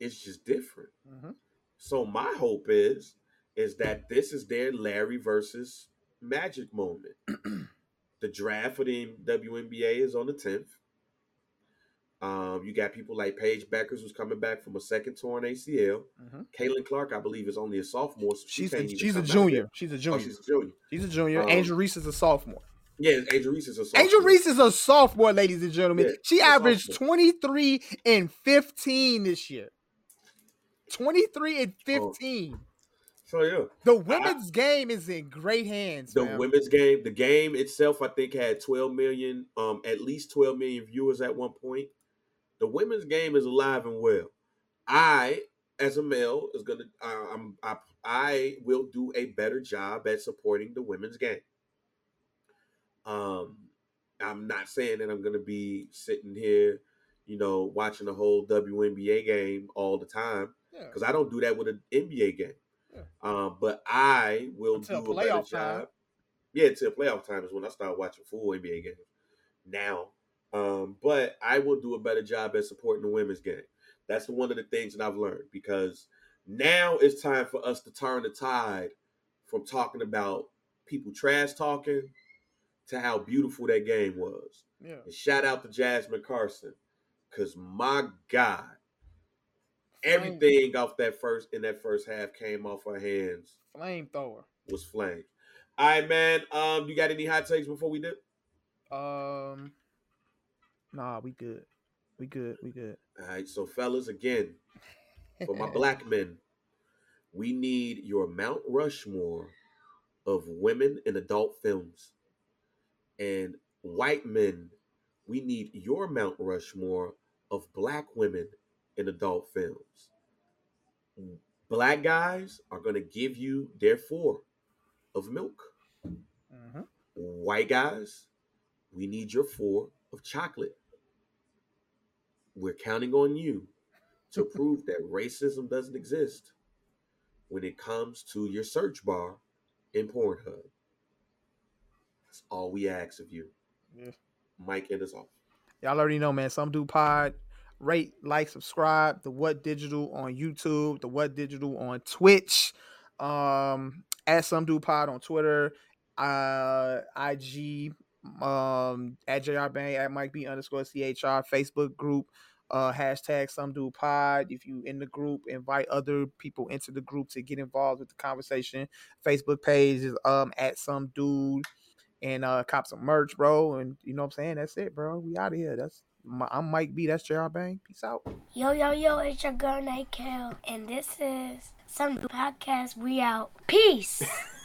is just different. Mhm. So my hope is is that this is their Larry versus Magic moment. <clears throat> the draft for the WNBA is on the 10th. Um, you got people like Paige Bueckers who's coming back from a second torn ACL. Mhm. Caitlin Clark, I believe, is only a sophomore. So she She's a, she's a junior. She's a Oh, junior. she's a junior. She's a junior. Um, Angel Reese is a sophomore. Yeah, Angel Reese is a sophomore. Angel Reese is a sophomore, ladies and gentlemen. Yeah, she averaged sophomore. 23 and 15 this year. 23 and Oh. 15. So yeah, the women's I, game is in great hands. The women's game, the game itself, I think had 12 million, um, at least 12 million viewers at one point. The women's game is alive and well. I, as a male, is gonna, uh, I'm, I, I will do a better job at supporting the women's game. Um, I'm not saying that I'm gonna be sitting here, you know, watching the whole WNBA game all the time because yeah. I don't do that with an NBA game. Yeah. Um, but I will until do a better job. Time. Yeah, until playoff time is when I start watching full NBA games. Now, um, but I will do a better job at supporting the women's game. That's one of the things that I've learned because now it's time for us to turn the tide from talking about people trash talking to how beautiful that game was. Yeah. And shout out to Jasmine Carson because my God, Everything off that first in that first half came off our hands. Flamethrower was flame. All right, man. Um, you got any hot takes before we dip? Um, nah, we good. We good. We good. All right, so fellas, again, for my <laughs> black men, we need your Mount Rushmore of women in adult films, and white men, we need your Mount Rushmore of black women in adult films. Black guys are going to give you their four of milk. Mm-hmm. White guys, we need your four of chocolate. We're counting on you to <laughs> prove that racism doesn't exist when it comes to your search bar in Pornhub. That's all we ask of you. Yeah. Mike, end us off. Y'all already know, man. Some Dude Pod rate, like, subscribe. The What Digital on YouTube, the What Digital on Twitch, um, at Some Dude Pod on Twitter, uh, IG, um, at JR Bang, at Mike B underscore CHR, Facebook group, uh, hashtag Some dude Pod. If you in the group, invite other people into the group to get involved with the conversation. Facebook page is um at Some Dude and uh cop some merch, bro. And you know what I'm saying? That's it, bro. We out of here. That's I'm Mike B. That's JR Bang. Peace out. Yo, yo, yo, it's your girl, Night Kel, and this is some podcast. We out. Peace. <laughs>